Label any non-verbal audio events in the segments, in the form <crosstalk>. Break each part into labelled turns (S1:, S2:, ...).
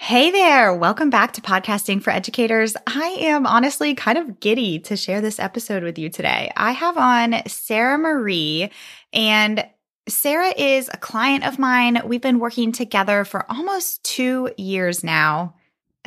S1: Hey there. Welcome back to Podcasting for Educators. I am honestly kind of giddy to share this episode with you today. I have on Sarah Marie, and Sarah is a client of mine. We've been working together for almost two years now.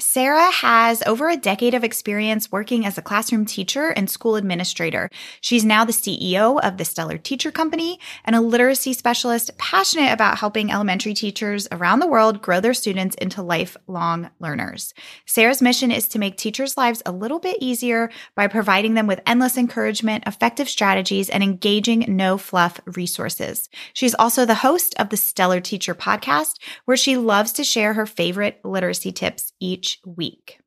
S1: Sarah has over a decade of experience working as a classroom teacher and school administrator. She's now the CEO of the Stellar Teacher Company and a literacy specialist passionate about helping elementary teachers around the world grow their students into lifelong learners. Sarah's mission is to make teachers' lives a little bit easier by providing them with endless encouragement, effective strategies, and engaging no fluff resources. She's also the host of the Stellar Teacher podcast, where she loves to share her favorite literacy tips each week.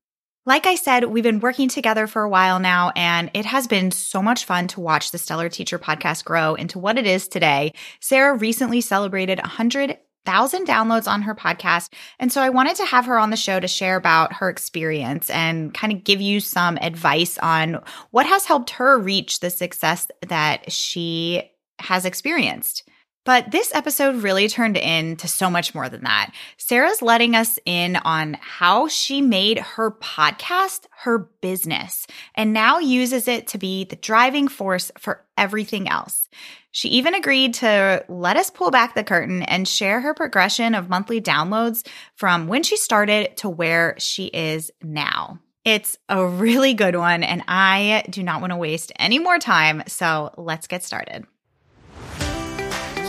S1: Like I said, we've been working together for a while now, and it has been so much fun to watch the Stellar Teacher podcast grow into what it is today. Sarah recently celebrated 100,000 downloads on her podcast. And so I wanted to have her on the show to share about her experience and kind of give you some advice on what has helped her reach the success that she has experienced. But this episode really turned into so much more than that. Sarah's letting us in on how she made her podcast her business and now uses it to be the driving force for everything else. She even agreed to let us pull back the curtain and share her progression of monthly downloads from when she started to where she is now. It's a really good one, and I do not want to waste any more time. So let's get started.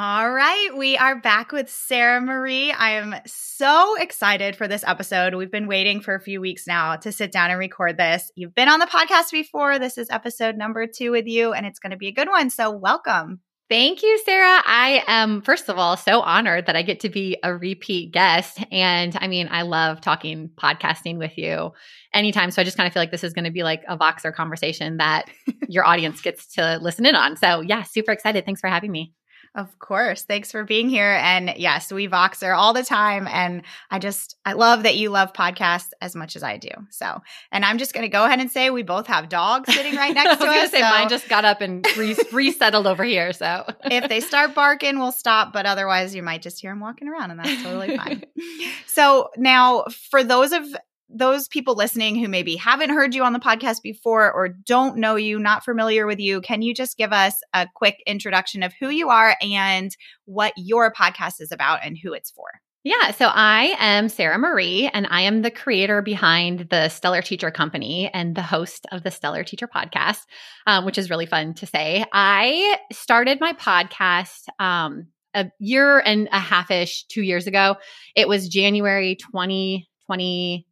S1: All right, we are back with Sarah Marie. I am so excited for this episode. We've been waiting for a few weeks now to sit down and record this. You've been on the podcast before. This is episode number two with you, and it's going to be a good one. So, welcome.
S2: Thank you, Sarah. I am, first of all, so honored that I get to be a repeat guest. And I mean, I love talking podcasting with you anytime. So I just kind of feel like this is going to be like a Voxer conversation that <laughs> your audience gets to listen in on. So, yeah, super excited. Thanks for having me.
S1: Of course. Thanks for being here. And yes, we Voxer all the time. And I just, I love that you love podcasts as much as I do. So, and I'm just going to go ahead and say we both have dogs sitting right <laughs> next to us.
S2: I was
S1: us.
S2: Say, so mine just got up and re- <laughs> resettled over here. So
S1: if they start barking, we'll stop. But otherwise, you might just hear them walking around, and that's totally fine. <laughs> so now, for those of those people listening who maybe haven't heard you on the podcast before or don't know you, not familiar with you, can you just give us a quick introduction of who you are and what your podcast is about and who it's for?
S2: Yeah, so I am Sarah Marie, and I am the creator behind the Stellar Teacher Company and the host of the Stellar Teacher Podcast, um, which is really fun to say. I started my podcast um, a year and a half ish, two years ago. It was January 2020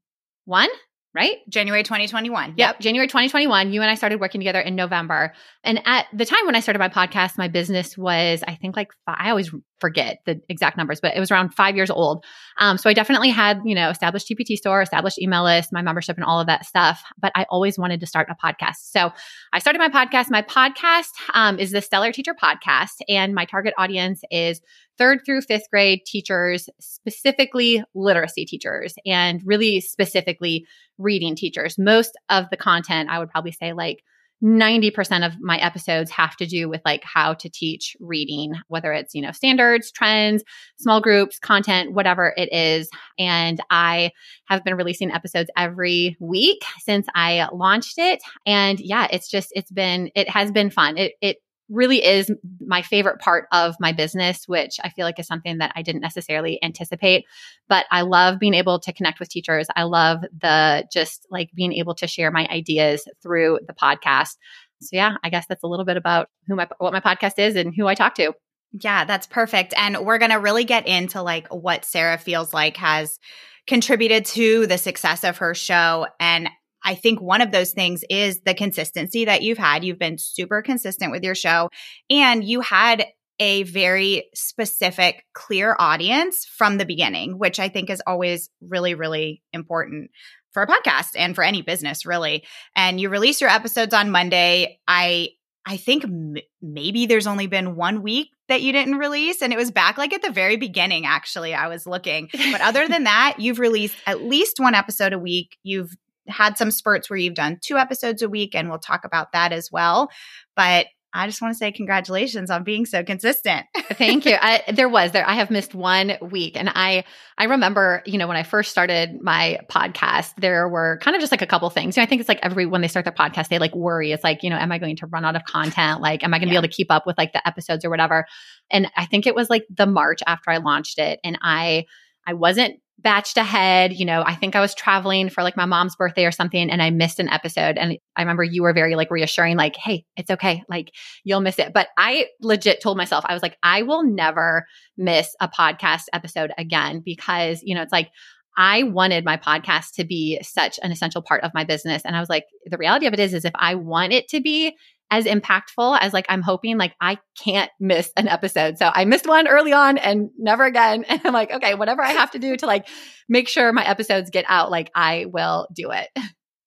S2: one, right?
S1: January 2021.
S2: Yep. yep. January 2021. You and I started working together in November. And at the time when I started my podcast, my business was, I think, like, five, I always forget the exact numbers, but it was around five years old. Um, so I definitely had, you know, established TPT store, established email list, my membership, and all of that stuff. But I always wanted to start a podcast. So I started my podcast. My podcast um, is the Stellar Teacher Podcast, and my target audience is third through fifth grade teachers, specifically literacy teachers, and really specifically reading teachers. Most of the content, I would probably say, like 90% of my episodes have to do with like how to teach reading, whether it's, you know, standards, trends, small groups, content, whatever it is. And I have been releasing episodes every week since I launched it. And yeah, it's just, it's been, it has been fun. It, it really is my favorite part of my business, which I feel like is something that I didn't necessarily anticipate. But I love being able to connect with teachers. I love the just like being able to share my ideas through the podcast. So yeah, I guess that's a little bit about who my what my podcast is and who I talk to.
S1: Yeah, that's perfect. And we're going to really get into like what Sarah feels like has contributed to the success of her show and I think one of those things is the consistency that you've had. You've been super consistent with your show and you had a very specific, clear audience from the beginning, which I think is always really, really important for a podcast and for any business really. And you release your episodes on Monday. I I think m- maybe there's only been one week that you didn't release and it was back like at the very beginning actually I was looking. But other <laughs> than that, you've released at least one episode a week. You've had some spurts where you've done two episodes a week and we'll talk about that as well. But I just want to say congratulations on being so consistent.
S2: Uh, thank you. I, there was there. I have missed one week, and I I remember you know when I first started my podcast, there were kind of just like a couple things. You know, I think it's like every when they start their podcast, they like worry. It's like you know, am I going to run out of content? Like, am I going to yeah. be able to keep up with like the episodes or whatever? And I think it was like the March after I launched it, and I I wasn't batched ahead. You know, I think I was traveling for like my mom's birthday or something and I missed an episode. And I remember you were very like reassuring, like, hey, it's okay. Like, you'll miss it. But I legit told myself, I was like, I will never miss a podcast episode again because, you know, it's like, I wanted my podcast to be such an essential part of my business. And I was like, the reality of it is, is if I want it to be, as impactful as like I'm hoping like I can't miss an episode. So I missed one early on and never again. <laughs> And I'm like, okay, whatever I have to do to like make sure my episodes get out, like I will do it.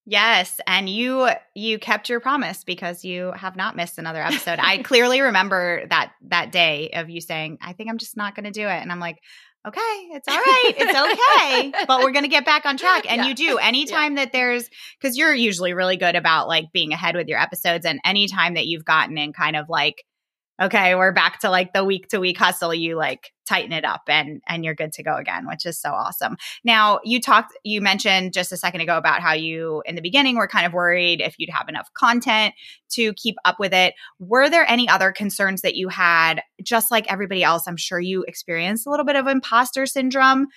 S1: Yes, and you you kept your promise because you have not missed another episode. I clearly remember that that day of you saying, "I think I'm just not going to do it." And I'm like, okay, it's all right. It's okay. <laughs> but we're going to get back on track. And yeah. you do anytime yeah. that there's, because you're usually really good about like being ahead with your episodes. And anytime that you've gotten in kind of like okay, we're back to like the week to week hustle, you like tighten it up and and you're good to go again, which is so awesome. Now, you talked you mentioned just a second ago about how you in the beginning were kind of worried if you'd have enough content to keep up with it. Were there any other concerns that you had just like everybody else? I'm sure you experienced a little bit of imposter syndrome.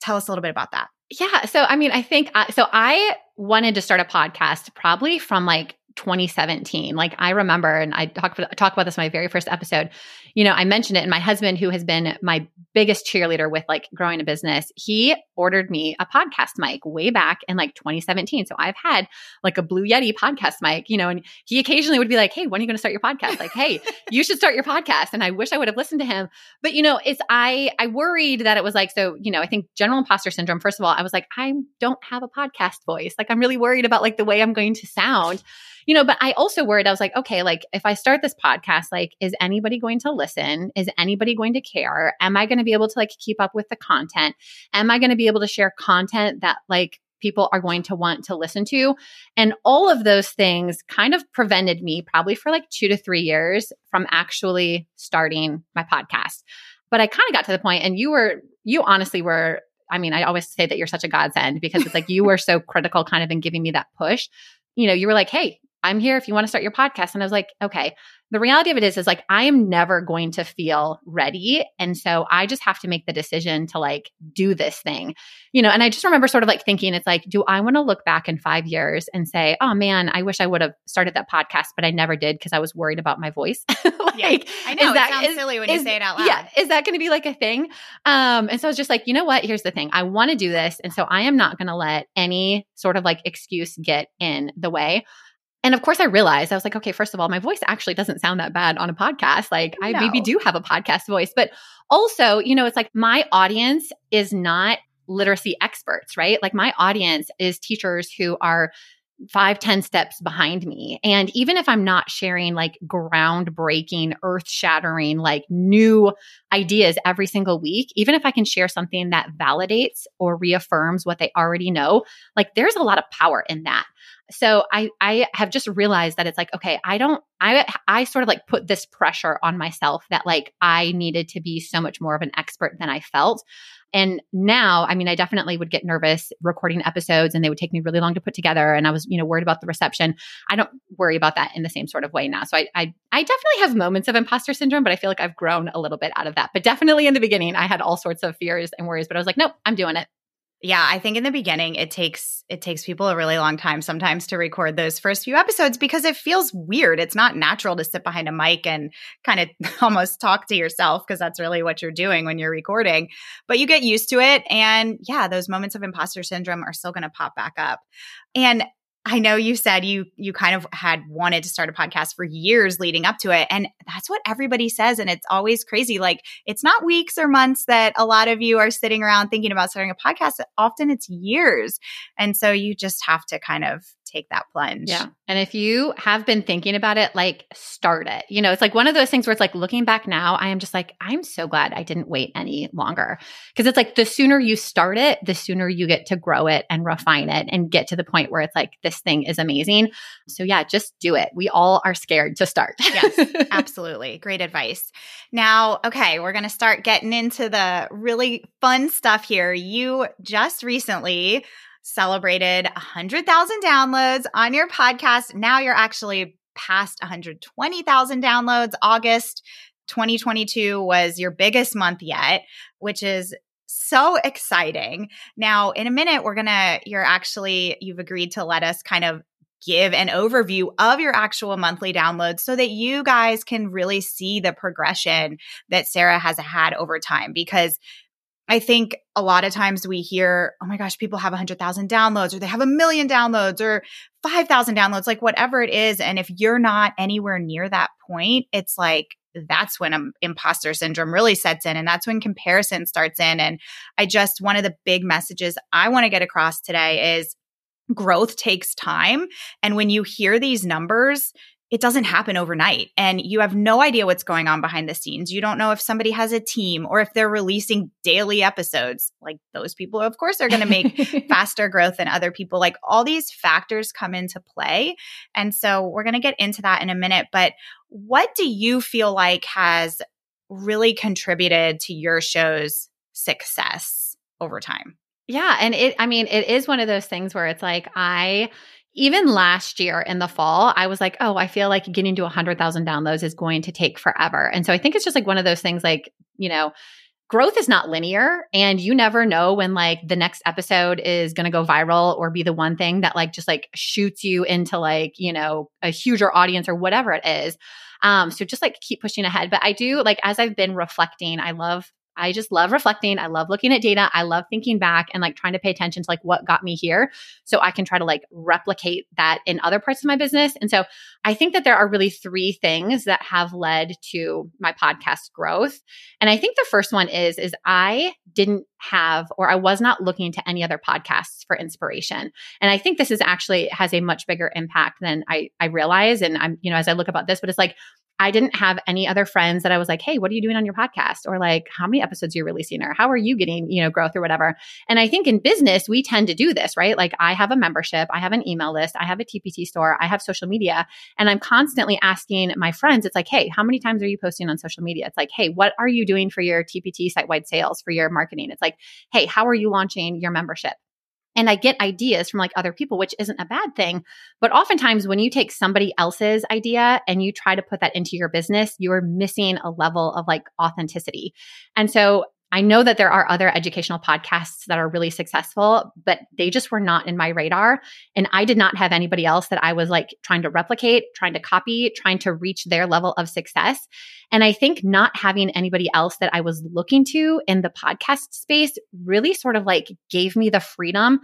S1: Tell us a little bit about that.
S2: Yeah. So, I mean, I think, uh, so I wanted to start a podcast probably from like 2017. Like I remember, and I talk, talk about this in my very first episode, you know, I mentioned it and my husband, who has been my biggest cheerleader with like growing a business, he ordered me a podcast mic way back in like 2017. So I've had like a Blue Yeti podcast mic, you know, and he occasionally would be like, Hey, when are you going to start your podcast? Like, Hey, you should start your podcast. And I wish I would have listened to him. But, you know, it's, I, I worried that it was like, so, you know, I think general imposter syndrome, first of all, I was like, I don't have a podcast voice. Like, I'm really worried about like the way I'm going to sound you know, but I also worried, I was like, okay, like if I start this podcast, like, is anybody going to listen? Is anybody going to care? Am I going to be able to like keep up with the content? Am I going to be able to share content that like people are going to want to listen to? And all of those things kind of prevented me probably for like two to three years from actually starting my podcast. But I kind of got to the point, and you were, you honestly were I mean, I always say that you're such a godsend because it's like you were so critical kind of in giving me that push. You know, you were like, hey, I'm here if you want to start your podcast. And I was like, okay, the reality of it is, is like, I am never going to feel ready. And so I just have to make the decision to like do this thing, you know? And I just remember sort of like thinking, it's like, do I want to look back in five years and say, oh man, I wish I would have started that podcast, but I never did because I was worried about my voice. <laughs>
S1: like, yeah, I know. That, it sounds is, silly when is, you say it out loud.
S2: Yeah. Is that going to be like a thing? Um, and so I was just like, you know what? Here's the thing. I want to do this. And so I am not going to let any sort of like excuse get in the way. And of course, I realized I was like, okay, first of all, my voice actually doesn't sound that bad on a podcast. Like, I maybe do have a podcast voice, but also, you know, it's like my audience is not literacy experts, right? Like, my audience is teachers who are five, ten steps behind me. And even if I'm not sharing like groundbreaking, earth shattering, like new ideas every single week, even if I can share something that validates or reaffirms what they already know, like there's a lot of power in that so I I have just realized that it's like okay I don't I I sort of like put this pressure on myself that like I needed to be so much more of an expert than I felt. And now, I mean, I definitely would get nervous recording episodes and they would take me really long to put together. And I was, you know, worried about the reception. I don't worry about that in the same sort of way now. So I, I, I definitely have moments of imposter syndrome, but I feel like I've grown a little bit out of that. But definitely in the beginning, I had all sorts of fears and worries, but I was like, nope, I'm doing it.
S1: Yeah, I think in the beginning it takes it takes people a really long time sometimes to record those first few episodes because it feels weird. It's not natural to sit behind a mic and kind of <laughs> almost talk to yourself because that's really what you're doing when you're recording. But you get used to it and yeah, those moments of imposter syndrome are still going to pop back up. And I know you said you you kind of had wanted to start a podcast for years leading up to it and that's what everybody says and it's always crazy. Like it's not weeks or months that a lot of you are sitting around thinking about starting a podcast. Often it's years and so you just have to kind of take that plunge.
S2: Yeah. And if you have been thinking about it, like start it. You know, it's like one of those things where it's like looking back now, I am just like, I'm so glad I didn't wait any longer. Cause it's like the sooner you start it, the sooner you get to grow it and refine it and get to the point where it's like, this thing is amazing. So yeah, just do it. We all are scared to start.
S1: yes, <laughs> absolutely. Great advice. Now, okay, we're going to start getting into the really fun stuff here. You just recently celebrated 100,000 downloads on your podcast. Now you're actually past 120,000 downloads. August 2022 was your biggest month yet, which is so exciting. Now, in a minute, we're going to, you're actually, you've agreed to let us kind of give an overview of your actual monthly downloads so that you guys can really see the progression that Sarah has had over time because I think a lot of times we hear, oh my gosh, people have 100,000 downloads or they have a million downloads or 5,000 downloads, like whatever it is. And if you're not anywhere near that point, it's like, that's when um, imposter syndrome really sets in and that's when comparison starts in. And I just, one of the big messages I want to get across today is growth takes time. And when you hear these numbers, it doesn't happen overnight and you have no idea what's going on behind the scenes. You don't know if somebody has a team or if they're releasing daily episodes. Like those people, of course, are going to make <laughs> faster growth than other people. Like all these factors come into play. And so we're going to get into that in a minute. But what do you feel like has really contributed to your show's success over time?
S2: Yeah. And it, I mean, it is one of those things where it's like, I, even last year in the fall, I was like, oh, I feel like getting to 100,000 downloads is going to take forever. And so I think it's just like one of those things like, you know, growth is not linear and you never know when like the next episode is going to go viral or be the one thing that like just like shoots you into like, you know, a huger audience or whatever it is. Um, so just like keep pushing ahead. But I do like as I've been reflecting, I love I just love reflecting. I love looking at data. I love thinking back and like trying to pay attention to like what got me here so I can try to like replicate that in other parts of my business. And so I think that there are really three things that have led to my podcast growth. And I think the first one is is I didn't have or I was not looking to any other podcasts for inspiration. And I think this is actually has a much bigger impact than I I realize and I'm you know as I look about this but it's like I didn't have any other friends that I was like, hey, what are you doing on your podcast? Or like, how many episodes you're you releasing? Or how are you getting, you know, growth or whatever? And I think in business, we tend to do this, right? Like, I have a membership, I have an email list, I have a TPT store, I have social media, and I'm constantly asking my friends, it's like, hey, how many times are you posting on social media? It's like, hey, what are you doing for your TPT site wide sales for your marketing? It's like, hey, how are you launching your membership? And I get ideas from like other people, which isn't a bad thing. But oftentimes, when you take somebody else's idea and you try to put that into your business, you're missing a level of like authenticity. And so I know that there are other educational podcasts that are really successful, but they just were not in my radar. And I did not have anybody else that I was like trying to replicate, trying to copy, trying to reach their level of success. And I think not having anybody else that I was looking to in the podcast space really sort of like gave me the freedom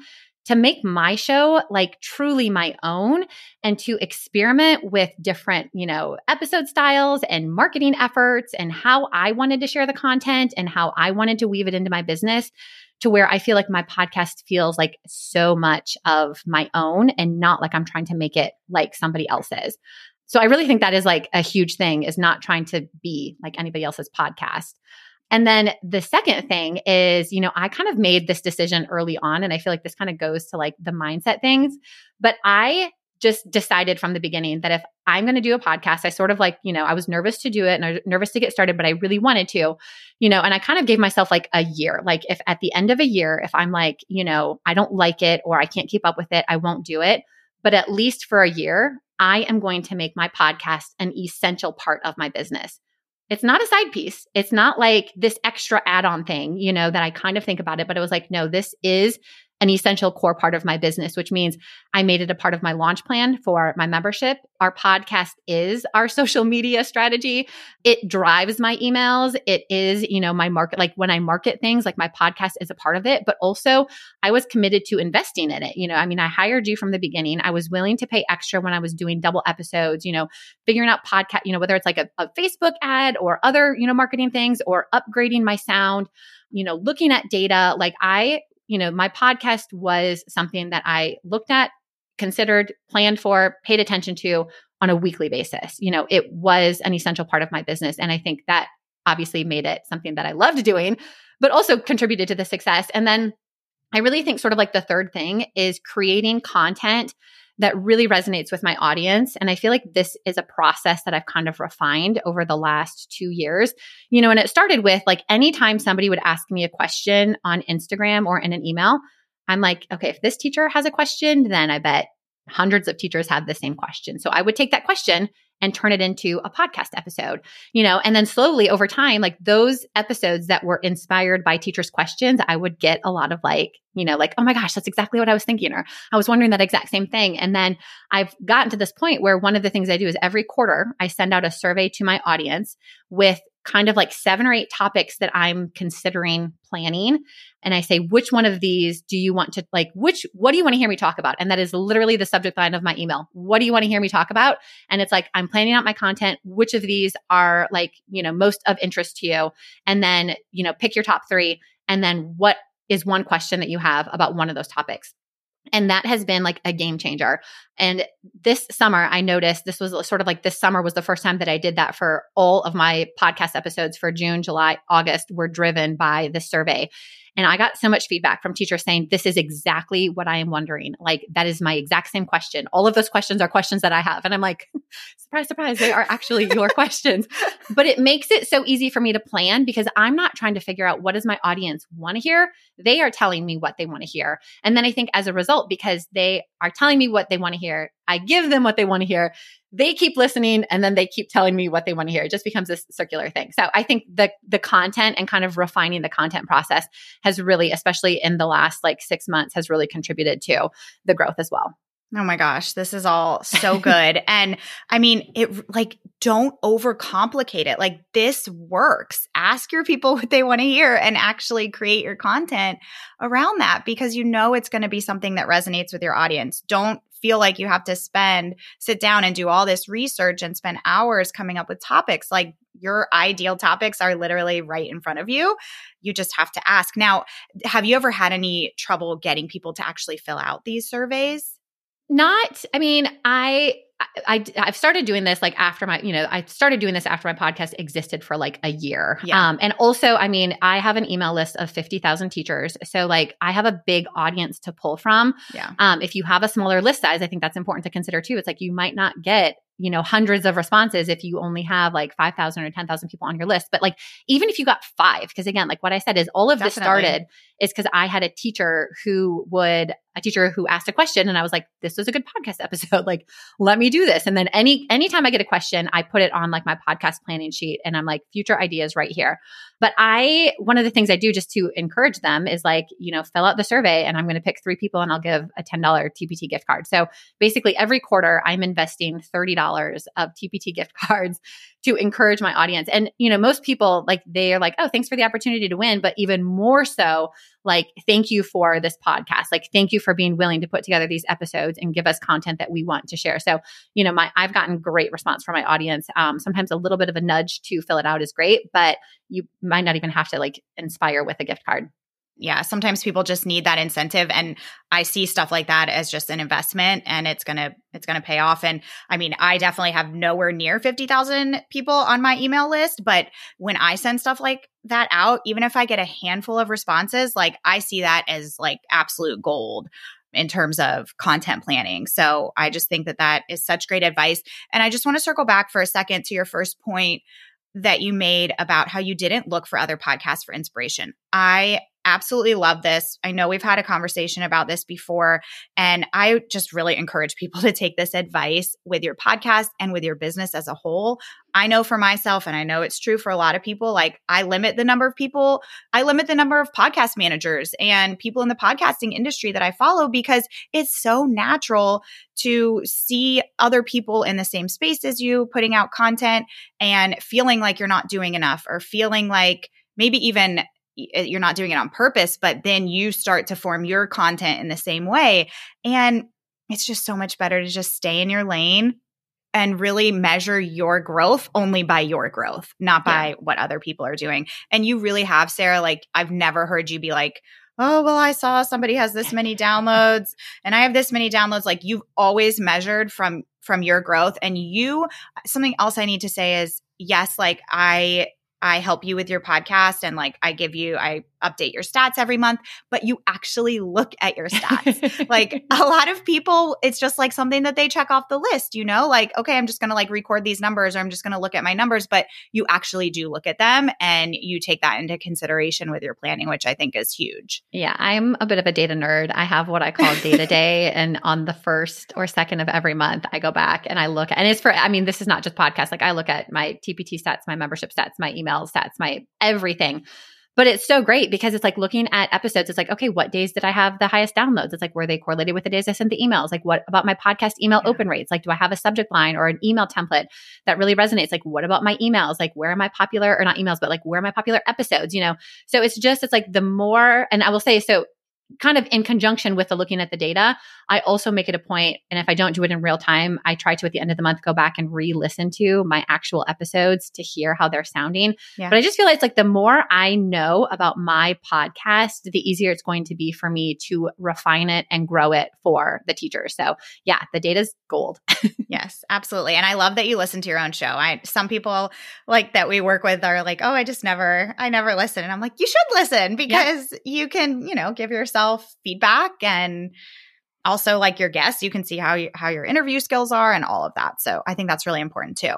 S2: to make my show like truly my own and to experiment with different, you know, episode styles and marketing efforts and how I wanted to share the content and how I wanted to weave it into my business to where I feel like my podcast feels like so much of my own and not like I'm trying to make it like somebody else's. So I really think that is like a huge thing is not trying to be like anybody else's podcast. And then the second thing is, you know, I kind of made this decision early on, and I feel like this kind of goes to like the mindset things. But I just decided from the beginning that if I'm going to do a podcast, I sort of like, you know, I was nervous to do it and I was nervous to get started, but I really wanted to, you know, and I kind of gave myself like a year. Like, if at the end of a year, if I'm like, you know, I don't like it or I can't keep up with it, I won't do it. But at least for a year, I am going to make my podcast an essential part of my business. It's not a side piece. It's not like this extra add on thing, you know, that I kind of think about it, but it was like, no, this is an essential core part of my business, which means I made it a part of my launch plan for my membership. Our podcast is our <laughs> social media strategy. It drives my emails. It is, you know, my market, like when I market things, like my podcast is a part of it, but also I was committed to investing in it. You know, I mean, I hired you from the beginning. I was willing to pay extra when I was doing double episodes, you know, figuring out podcast, you know, whether it's like a, a Facebook ad or other, you know, marketing things or upgrading my sound, you know, looking at data. Like I you know, my podcast was something that I looked at, considered, planned for, paid attention to on a weekly basis. You know, it was an essential part of my business. And I think that obviously made it something that I loved doing, but also contributed to the success. And then I really think sort of like the third thing is creating content that really resonates with my audience. And I feel like this is a process that I've kind of refined over the last two years. You know, and it started with like anytime somebody would ask me a question on Instagram or in an email, I'm like, okay, if this teacher has a question, then I bet hundreds of teachers have the same question. So I would take that question and turn it into a podcast episode, you know, and then slowly over time, like those episodes that were inspired by teachers' questions, I would get a lot of like, you know, like, oh my gosh, that's exactly what I was thinking, or I was wondering that exact same thing. And then I've gotten to this point where one of the things I do is every quarter I send out a survey to my audience with kind of like seven or eight topics that I'm considering planning. And I say, which one of these do you want to like, which, what do you want to hear me talk about? And that is literally the subject line of my email. What do you want to hear me talk about? And it's like, I'm planning out my content. Which of these are like, you know, most of interest to you? And then, you know, pick your top three. And then what is one question that you have about one of those topics? And that has been like a game changer. And this summer, I noticed this was sort of like this summer was the first time that I did that for all of my podcast episodes for June, July, August were driven by this survey. And I got so much feedback from teachers saying, this is exactly what I am wondering. Like, that is my exact same question. All of those questions are questions that I have. And I'm like, <laughs> surprise, surprise, they are actually your <laughs> questions. But it makes it so easy for me to plan because I'm not trying to figure out what does my audience want to hear. They are telling me what they want to hear. And then I think as a result, because they are telling me what they want to hear, I give them what they want to hear they keep listening and then they keep telling me what they want to hear. It just becomes this circular thing. So I think the the content and kind of refining the content process has really, especially in the last like six months, has really contributed to the growth as well.
S1: Oh my gosh, this is all so <laughs> good. and I mean, it like don't overcomplicate it. Like this works. Ask your people <laughs> what they want to hear and actually create your content around that because you know it's going to be something that resonates with your audience. Don't feel like you have to spend, sit down and do all this research and spend hours coming up with topics. Like your ideal topics are literally right in front of you. You just have to ask. Now, have you ever had any trouble getting people to actually fill out these surveys?
S2: Not, I mean, I I, I've started doing this like after my, you know, I started doing this after my podcast existed for like a year. Yeah. Um, and also, I mean, I have an email list of 50,000 teachers. So like I have a big audience to pull from.
S1: Yeah.
S2: Um, if you have a smaller list size, I think that's important to consider too. It's like you might not get you know hundreds of responses if you only have like 5000 or 10000 people on your list but like even if you got five because again like what i said is all of Definitely. this started is because i had a teacher who would a teacher who asked a question and I was like, this was a good podcast <laughs> episode. like, let me do this. And then any anytime I get a question, I put it on like my podcast planning sheet and I'm like, future ideas right here. But I one of the things I do just to encourage them is like, you know, fill out the survey and I'm going to pick three people and I'll give a $10 TPT gift card. So basically every quarter I'm investing $30 of TPT gift <laughs> cards to encourage my audience. And, you know, most people like they are like, oh, thanks for the opportunity to win. But even more so, like, thank you for this podcast. Like, thank you for being willing to put together these episodes and give us content that we want to share. So, you know, my I've gotten great response from my audience. Um, sometimes a little bit of a nudge to fill it out is great, but you might not even have to like inspire with a gift card
S1: yeah, sometimes people just need that incentive and I see stuff like that as just an investment and it's going to it's going to pay off and I mean, I definitely have nowhere near 50,000 people on my email list, but when I send stuff like that out, even if I get a handful of responses, like I see that as like absolute gold in terms of content planning. So I just think that that is such great advice. And I just want to circle back for a second to your first point that you made about how you didn't look for other podcasts for inspiration. I absolutely love this. I know we've had a conversation about this before, and I just really encourage people <laughs> to take this advice with your podcast and with your business as a whole. I know for myself, and I know it's true for a lot of people, like I limit the number of people, I limit the number of podcast managers and people in the podcasting industry that I follow because it's so natural to see other people in the same space as you putting out content and feeling like you're not doing enough or feeling like maybe even Eh, you're not doing it on purpose, but then you start to form your content in the same way. And it's just so much better to just stay in your lane and really measure your growth only by your growth, not by yeah. what other people are doing. And you really have, Sarah, like, I've never heard you be like, oh, well, I saw somebody has this many downloads and I have this many downloads. Like, you've always measured from from your growth and you something else i need to say is yes like i I help you with your podcast and like I give you, I update your stats every month, but you actually look at your stats. <laughs> like a lot of people, it's just like something that they check off the list, you know, like, okay, I'm just going to like record these numbers or I'm just going to look at my numbers, but you actually do look at them and you take that into consideration with your planning, which I think is huge.
S2: Yeah. I'm a bit of a data nerd. I have what I call data day. <laughs> and on the first or second of every month, I go back and I look, and it's for, I mean, this is not just podcast. Like I look at my TPT stats, my membership stats, my email stats, my everything but it's so great because it's like looking at episodes. It's like, okay, what days did I have the highest downloads? It's like, were they correlated with the days I sent the emails? Like, what about my podcast email yeah. open rates? Like, do I have a subject line or an email template that really resonates? Like, what about my emails? Like, where am I popular or not emails, but like, where are my popular episodes? You know? So it's just, it's like the more, and I will say, so kind of in conjunction with the looking at the data, I also make it a point, and if I don't do it in real time, I try to at the end of the month go back and re-listen to my actual episodes to hear how they're sounding. Yeah. But I just feel like it's like the more I know about my podcast, the easier it's going to be for me to refine it and grow it for the teachers. So yeah, the data's gold. <laughs>
S1: yes, absolutely. And I love that you listen to your own show. I some people like that we work with are like, oh, I just never, I never listen. And I'm like, you should listen because yeah. you can, you know, give yourself feedback and also like your guests you can see how you, how your interview skills are and all of that. So i think that's really important too.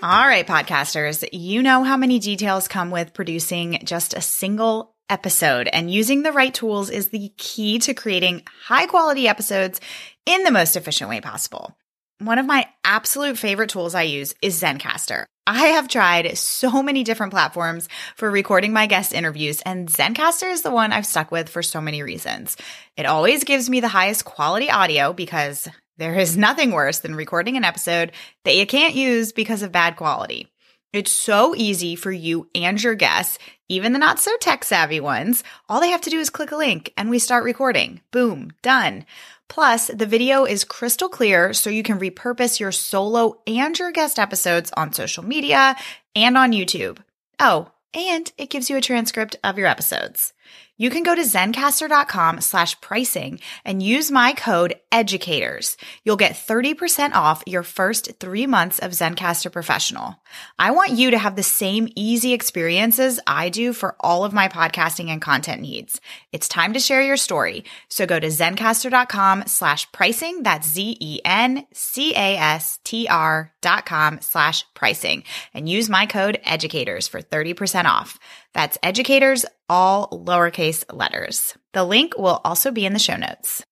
S1: All right podcasters you know how many details come with producing just a single episode and using the right tools is the key to creating high quality episodes in the most efficient way possible one of my absolute favorite tools I use is Zencastr. I have tried so many different platforms for recording my guest interviews, and Zencastr is the one I've stuck with for so many reasons. It always gives me the highest quality audio because there is nothing worse than recording an episode that you can't use because of bad quality. It's so easy for you and your guests, even the not so tech savvy ones. All they have to do is click a link and we start recording. Boom, done. Plus, the video is crystal clear so you can repurpose your solo and your guest episodes on social media and on YouTube. Oh, and it gives you a transcript of your episodes you can go to zencastr.com slash pricing and use my code educators. You'll get 30% off your first three months of Zencastr Professional. I want you to have the same easy experiences I do for all of my podcasting and content needs. It's time to share your story. So go to zencastr.com slash pricing. That's Z-E-N-C-A-S-T-R dot com slash pricing and use my code educators for 30% off. That's educators, all lowercase letters. The link will also be in the show notes.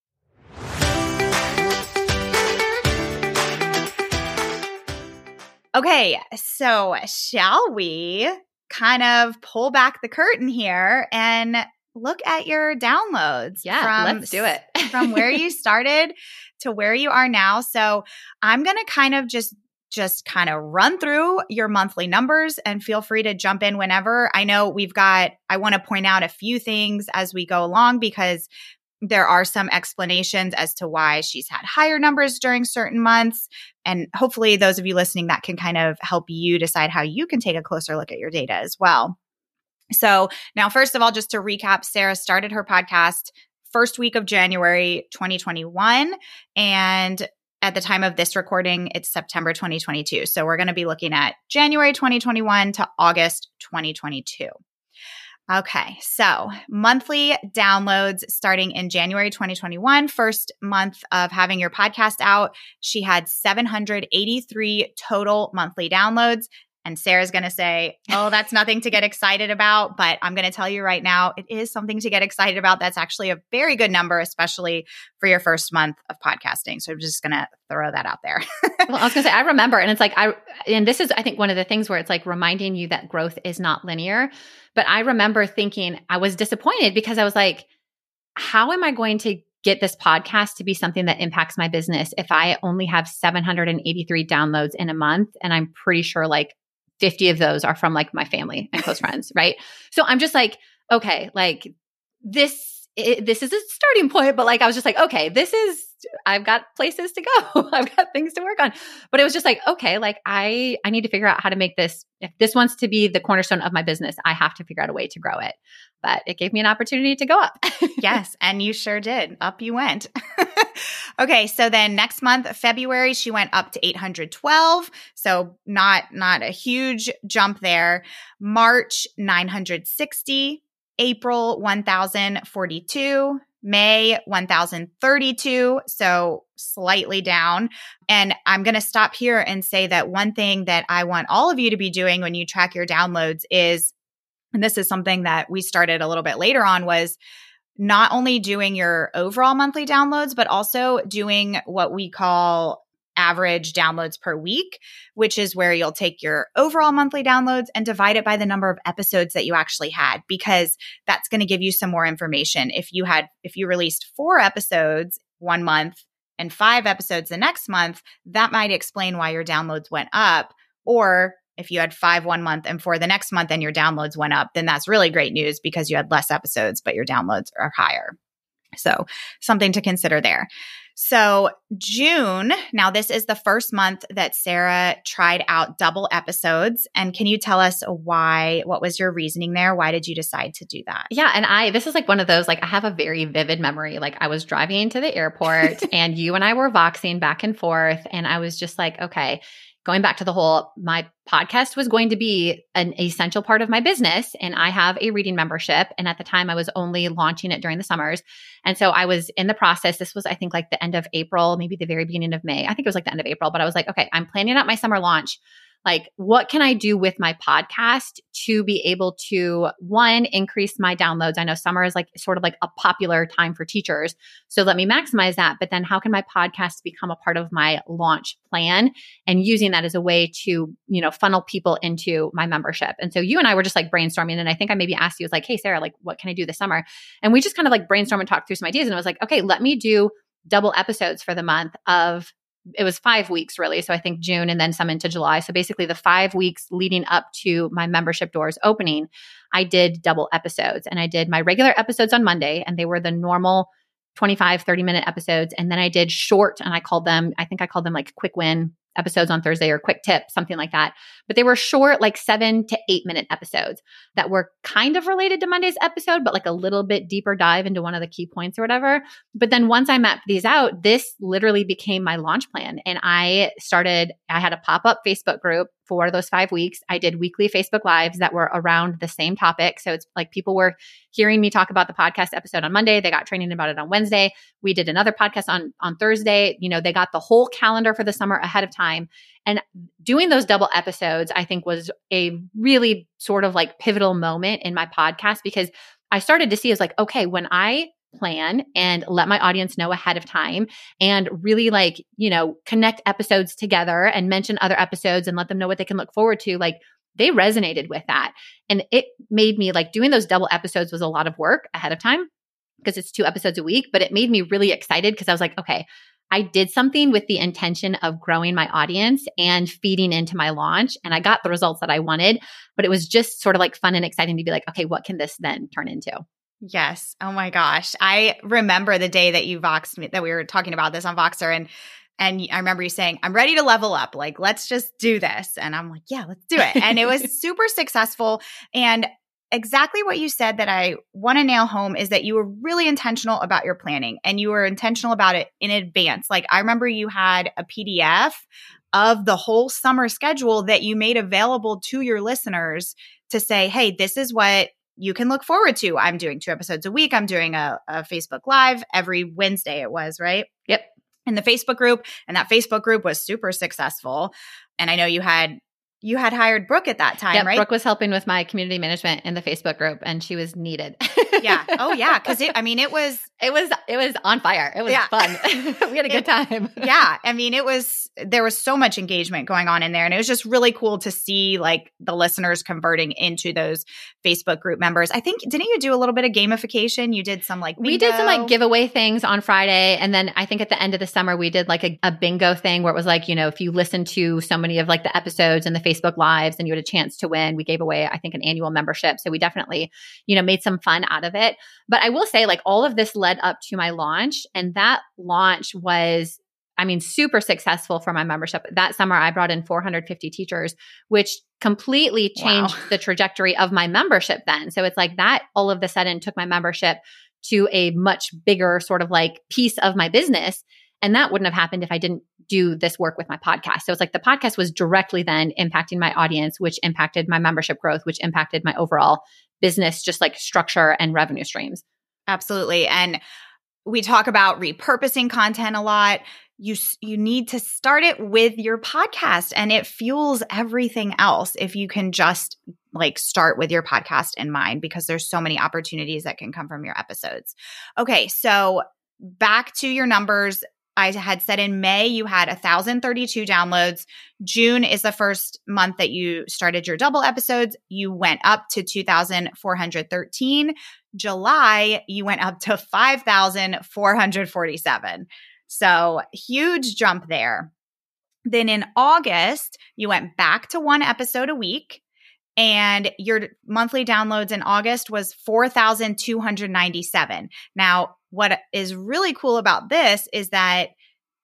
S1: Okay, so shall we kind of pull back the curtain here and look at your downloads?
S2: Yeah, from, let's do it. <laughs>
S1: from where you started to where you are now. So I'm going to kind of just just kind of run through your monthly numbers and feel free to jump in whenever. I know we've got, I want to point out a few things as we go along because there are some explanations as to why she's had higher numbers during certain months. And hopefully, those of you listening, that can kind of help you decide how you can take a closer look at your data as well. So, now, first of all, just to recap, Sarah started her podcast first week of January 2021. And at the time of this recording, it's September 2022. So we're going to be looking at January 2021 to August 2022. Okay, so monthly downloads starting in January 2021, first month of having your podcast out. She had 783 total monthly downloads. And Sarah's going to say, Oh, that's nothing to get excited about. But I'm going to tell you right now, it is something to get excited about. That's actually a very good number, especially for your first month of podcasting. So I'm just going to throw that out there. <laughs>
S2: well, I was going to say, I remember. And it's like, I, and this is, I think, one of the things where it's like reminding you that growth is not linear. But I remember thinking, I was disappointed because I was like, how am I going to get this podcast to be something that impacts my business if I only have 783 downloads in a month and I'm pretty sure like 50 of those are from like my family and close <laughs> friends, right? So I'm just like, okay, like this it, this is a starting point, but like I was just like, okay, this is I've got places to go. <laughs> I've got things to work on. But it was just like, okay, like I I need to figure out how to make this if this wants to be the cornerstone of my business, I have to figure out a way to grow it. But it gave me an opportunity to go up. <laughs>
S1: yes, and you sure did. Up you went. <laughs> okay, so then next month, February, she went up to 812. So not not a huge jump there. March 960, April 1042, May 1032, so slightly down. And I'm going to stop here and say that one thing that I want all of you to be doing when you track your downloads is and this is something that we started a little bit later on was not only doing your overall monthly downloads but also doing what we call average downloads per week, which is where you'll take your overall monthly downloads and divide it by the number of episodes that you actually had, because that's going to give you some more information. If you had, if you released four episodes one month and five episodes the next month, that might explain why your downloads went up. Or if you had five one month and four the next month and your downloads went up, then that's really great news because you had less episodes, but your downloads are higher. So something to consider there. So, June, now this is the first month that Sarah tried out double episodes. And can you tell us why? What was your reasoning there? Why did you decide to do that?
S2: Yeah. And I, this is like one of those, like, I have a very vivid memory. Like, I was driving to the airport <laughs> and you and I were voxing back and forth. And I was just like, okay, going back to the whole, my podcast was going to be an essential part of my business. And I have a reading membership. And at the time, I was only launching it during the summers. And so I was in the process. This was, I think, like the end of April, maybe the very beginning of May. I think it was like the end of April, but I was like, okay, I'm planning out my summer launch like what can i do with my podcast to be able to one increase my downloads? I know summer is like sort of like a popular time for teachers so let me maximize that but then how can my podcast become a part of my launch plan and using that as a way to you know funnel people into my membership? And so you and i were just like brainstorming and i think i maybe asked you was like hey sarah like what can i do this summer? And we just kind of like brainstorm and talk through some ideas and i was like okay let me do double episodes for the month of it was five weeks really. So I think June and then some into July. So basically, the five weeks leading up to my membership doors opening, I did double episodes and I did my regular episodes on Monday, and they were the normal 25, 30 minute episodes. And then I did short, and I called them, I think I called them like quick win episodes on Thursday or quick tip, something like that. But they were short, like seven to eight minute episodes that were kind of related to Monday's episode, but like a little bit deeper dive into one of the key points or whatever. But then once I mapped these out, this literally became my launch plan. And I started, I had a pop up Facebook group for those five weeks. I did weekly Facebook Lives that were around the same topic. So it's like people were hearing me talk about the podcast episode on Monday. They got training about it on Wednesday. We did another podcast on, on Thursday. You know, they got the whole calendar for the summer ahead of time. And doing those double episodes, I think was a really sort of like pivotal moment in my podcast because I started to see is like, okay, when I plan and let my audience know ahead of time and really like, you know, connect episodes together and mention other episodes and let them know what they can look forward to. Like they resonated with that. And it made me like doing those double episodes was a lot of work ahead of time because it's two episodes a week, but it made me really excited because I was like, okay, I did something with the intention of growing my audience and feeding into my launch. And I got the results that I wanted, but it was just sort of like fun and exciting to be like, okay, what can this then turn into?
S1: Yes. Oh my gosh. I remember the day that you voxed me that we were talking about this on Voxer and and I remember you saying, I'm ready to level up. Like, let's just do this. And I'm like, yeah, let's do it. And it was <laughs> super successful. And exactly what you said that I want to nail home is that you were really intentional about your planning and you were intentional about it in advance. Like, I remember you had a PDF of the whole summer schedule that you made available to your listeners to say, hey, this is what you can look forward to. I'm doing two episodes a week. I'm doing a, a Facebook Live every Wednesday, it was, right?
S2: Yep.
S1: In the Facebook group. And that Facebook group was super successful. And I know you had you had hired Brooke at that time,
S2: Yep,
S1: right?
S2: Brooke was helping with my community management in the Facebook group, and she was needed.
S1: yeah. Oh, yeah. Because <laughs> I mean, it was
S2: it was it was on fire. It was
S1: Yeah.
S2: fun. <laughs> we had a good time. <laughs>
S1: yeah i mean it was there was so much engagement going on in there and it was just really cool to see like the listeners converting into those facebook group members i think didn't you do a little bit of gamification you did some like
S2: We did some like giveaway things on Friday. And then I think at the end of the summer, we did like a, a bingo thing where it was like, you know, if you listen to so many of like the episodes and the Facebook lives and you had a chance to win, we gave away, I think, an annual membership. So we definitely, you know, made some fun out of it. But I will say, like, all of this led up to my launch. And that launch was, I mean, super successful for my membership. That summer, I brought in 450 teachers, which completely
S1: Wow.
S2: changed the trajectory of my membership then. So it's like that all of a sudden took my membership to a much bigger sort of like piece of my business. And that wouldn't have happened if I didn't do this work with my podcast. So it's like the podcast was directly then impacting my audience, which impacted my membership growth, which impacted my overall business, just like structure and revenue streams.
S1: Absolutely and we talk about repurposing content a lot you you need to start it with your podcast and it fuels everything else if you can just like start with your podcast in mind because there's so many opportunities that can come from your episodes. Okay, so back to your numbers. I had said in May you had 1032 downloads. June is the first month that you started your double episodes. You went up to 2413. July you went up to 5447. So, huge jump there. Then in August, you went back to one episode a week and your monthly downloads in August was 4,297. Now, what is really cool about this is that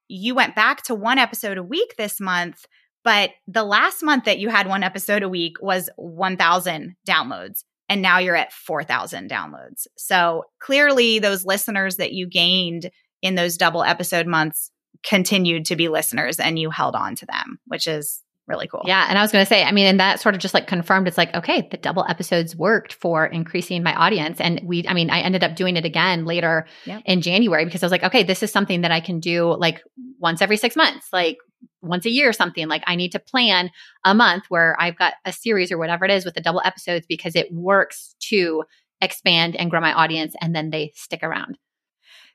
S1: you went back to one episode a week this month, but the last month that you had one episode a week was 1,000 downloads. And now you're at 4,000 downloads. So clearly, those listeners that you gained in those double episode months continued to be listeners and you held on to them, which is really cool.
S2: Yeah. And I was going to say, I mean, and that sort of just like confirmed it's like, okay, the double episodes worked for increasing my audience. And we, I mean, I ended up doing it again later
S1: Yep.
S2: in January because I was like, okay, this is something that I can do like once every six months, like once a year or something. Like I need to plan a month where I've got a series or whatever it is with the double episodes because it works to expand and grow my audience and then they stick around.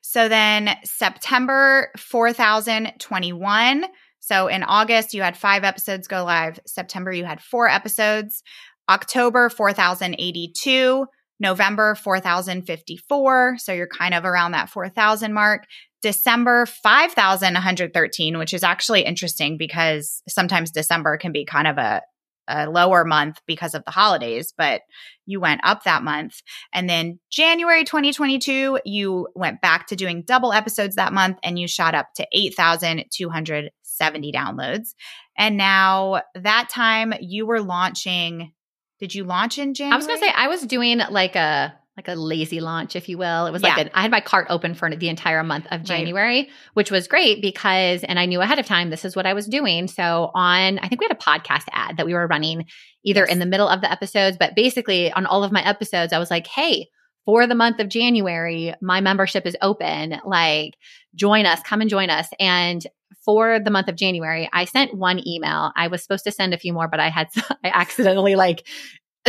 S1: So then September 4021. So in August, you had five episodes go live. September, you had four episodes. October, 4082. November, 4054. So you're kind of around that 4000 mark. December, 5113, which is actually interesting because sometimes December can be kind of a, a lower month because of the holidays, but you went up that month. And then January 2022, you went back to doing double episodes that month and you shot up to 8,270 downloads. And now that time you were launching, did you launch in January?
S2: I was going to say, I was doing like a, like a lazy launch, if you will. It was like
S1: Yeah.
S2: an, I had my cart open for the entire month of
S1: Right.
S2: January, which was great because, and I knew ahead of time this is what I was doing. So on, I think we had a podcast ad that we were running either
S1: Yes.
S2: in the middle of the episodes, but basically on all of my episodes, I was like, hey, for the month of January, my membership is open. Like, join us, come and join us. And for the month of January, I sent one email. I was supposed to send a few more, but I had, <laughs> I accidentally like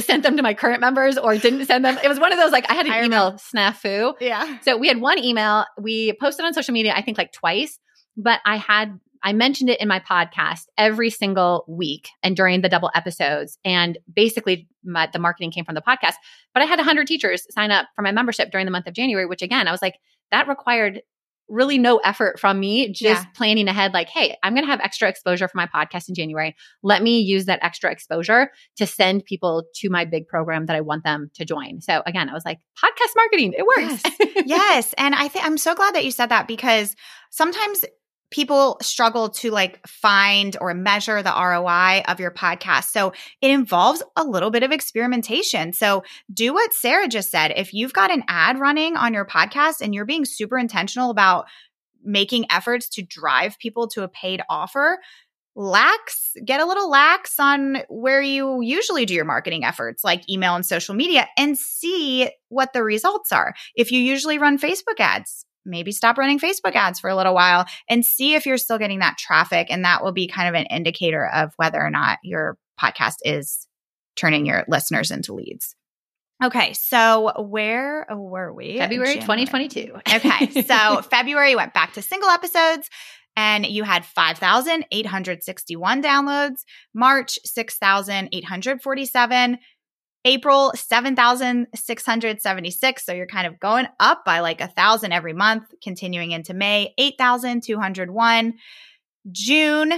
S2: sent them to my current members or didn't send them. It was one of those, like, I had an
S1: I
S2: email snafu.
S1: Yeah.
S2: So we had one email. We posted on social media, I think like twice, but I had, I mentioned it in my podcast every single week and during the double episodes. And basically, my, the marketing came from the podcast. But I had 100 teachers sign up for my membership during the month of January, which again, I was like, that required really no effort from me, just
S1: Yeah.
S2: planning ahead, like, hey, I'm going to have extra exposure for my podcast in January. Let me use that extra exposure to send people to my big program that I want them to join. So again, I was like, podcast marketing, it works.
S1: yes. And I think I'm so glad that you said that because sometimes people struggle to like find or measure the ROI of your podcast. So it involves a little bit of experimentation. So do what Sarah just said. If you've got an ad running on your podcast and you're being super intentional about making efforts to drive people to a paid offer, lax, get a little lax on where you usually do your marketing efforts, like email and social media, and see what the results are. If you usually run Facebook ads, maybe stop running Facebook ads for a little while and see if you're still getting that traffic. And that will be kind of an indicator of whether or not your podcast is turning your listeners into leads. Okay, so where were we?
S2: February 2022.
S1: okay, <laughs> so February went back to single episodes and you had 5,861 downloads, March 6,847, April 7,676. So you're kind of going up by like a thousand every month, continuing into May, 8,201. June,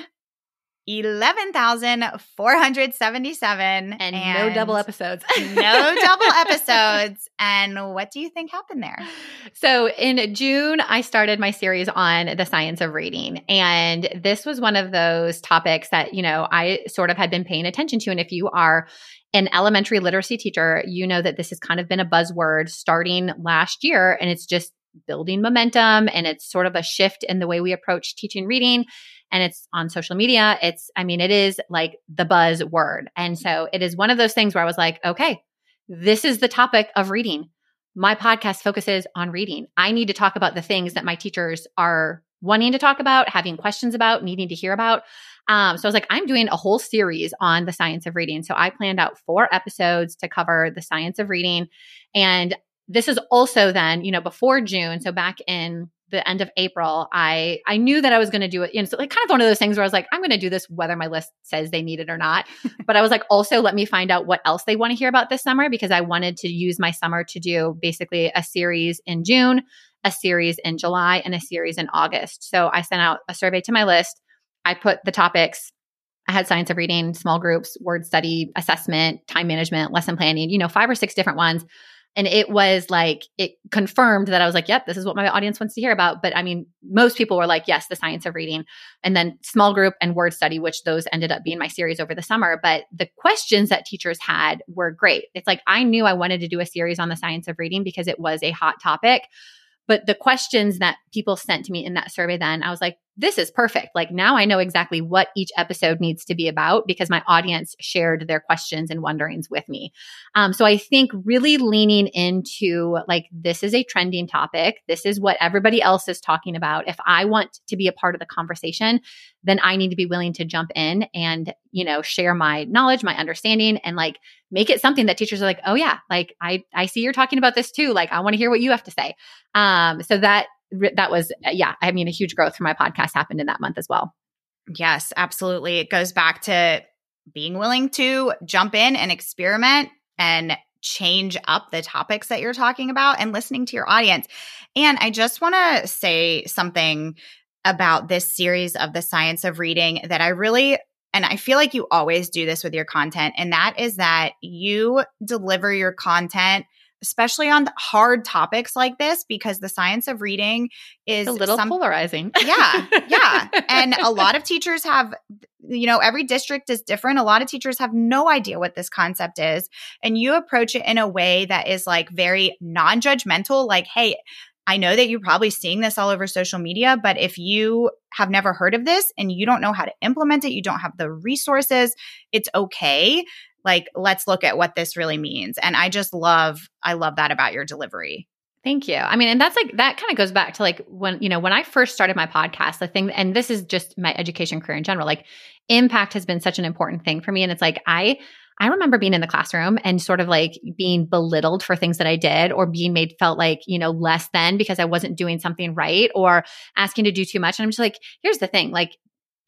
S1: 11,477.
S2: And, and, no double episodes. <laughs>
S1: no double episodes. And what do you think happened there?
S2: So in June, I started my series on the science of reading. And this was one of those topics that, you know, I sort of had been paying attention to. And if you are an elementary literacy teacher, you know that this has kind of been a buzzword starting last year. And it's just building momentum and it's sort of a shift in the way we approach teaching reading and it's on social media. It's, I mean, it is like the buzz word. And so it is one of those things where I was like, okay, this is the topic of reading. My podcast focuses on reading. I need to talk about the things that my teachers are wanting to talk about, having questions about, needing to hear about. Um, so I was like, I'm doing a whole series on the science of reading. So I planned out four episodes to cover the science of reading. And this is also then, you know, before June. So back in the end of April, I I knew that I was going to do it. You know, so like kind of one of those things where I was like, I'm going to do this whether my list says they need it or not. <laughs> but I was like, also let me find out what else they want to hear about this summer because I wanted to use my summer to do basically a series in June, a series in July, and a series in August. So I sent out a survey to my list. I put the topics. I had science of reading, small groups, word study, assessment, time management, lesson planning, you know, five or six different ones. And it was like, it confirmed that I was like, yep, this is what my audience wants to hear about. But I mean, most people were like, yes, the science of reading. And then small group and word study, which those ended up being my series over the summer. But the questions that teachers had were great. It's like, I knew I wanted to do a series on the science of reading because it was a hot topic. But the questions that people sent to me in that survey, then I was like, this is perfect. Like now I know exactly what each episode needs to be about because my audience shared their questions and wonderings with me. Um, so I think really leaning into like, this is a trending topic. This is what everybody else is talking about. If I want to be a part of the conversation, then I need to be willing to jump in and, you know, share my knowledge, my understanding, and like make it something that teachers are like, oh yeah, like I, I see you're talking about this too. Like I want to hear what you have to say. Um, so that that was uh, yeah i mean a huge growth for my podcast happened in that month as well.
S1: Yes absolutely. It goes back to being willing to jump in and experiment and change up the topics that you're talking about and listening to your audience. And i just want to say something about this series of the science of reading that i really and I feel like you always do this with your content, and that is that you deliver your content especially on hard topics like this because the science of reading is
S2: a little some, polarizing.
S1: yeah. Yeah. <laughs> and a lot of teachers have you know every district is different a lot of teachers have no idea what this concept is and you approach it in a way that is like very non-judgmental like hey I know that you're probably seeing this all over social media, but if you have never heard of this and you don't know how to implement it, you don't have the resources, it's okay like let's look at what this really means. And i just love i love that about your delivery.
S2: Thank you. I mean, and that's like that kind of goes back to like when, you know, when I first started my podcast, the thing and this is just my education career in general, like impact has been such an important thing for me. And it's like I I remember being in the classroom and sort of like being belittled for things that I did or being made felt like, you know, less than because I wasn't doing something right or asking to do too much. And I'm just like, here's the thing, like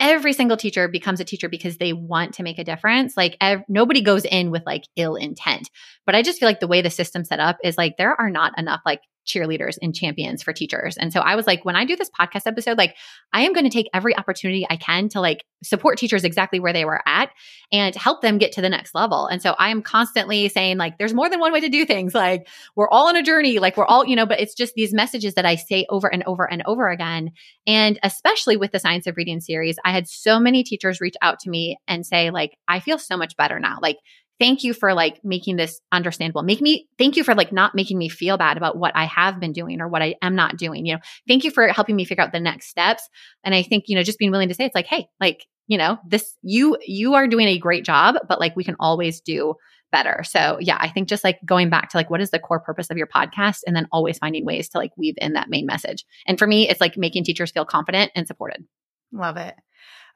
S2: every single teacher becomes a teacher because they want to make a difference. Like ev- nobody goes in with like ill intent. But I just feel like the way the system set up is like there are not enough like cheerleaders and champions for teachers. And so I was like, when I do this podcast episode, like I am going to take every opportunity I can to like support teachers exactly where they were at and help them get to the next level. And so I am constantly saying like, there's more than one way to do things. Like we're all on a journey. Like we're all, you know, but it's just these messages that I say over and over and over again. And especially with the science of reading series, I had so many teachers reach out to me and say like, I feel so much better now. Like thank you for like making this understandable. Make me thank you for like not making me feel bad about what I have been doing or what I am not doing. You know, thank you for helping me figure out the next steps. And I think, you know, just being willing to say it's like, hey, like, you know, this you you are doing a great job, but like we can always do better. So yeah, I think just like going back to like what is the core purpose of your podcast and then always finding ways to like weave in that main message. And for me, it's like making teachers feel confident and supported.
S1: Love it.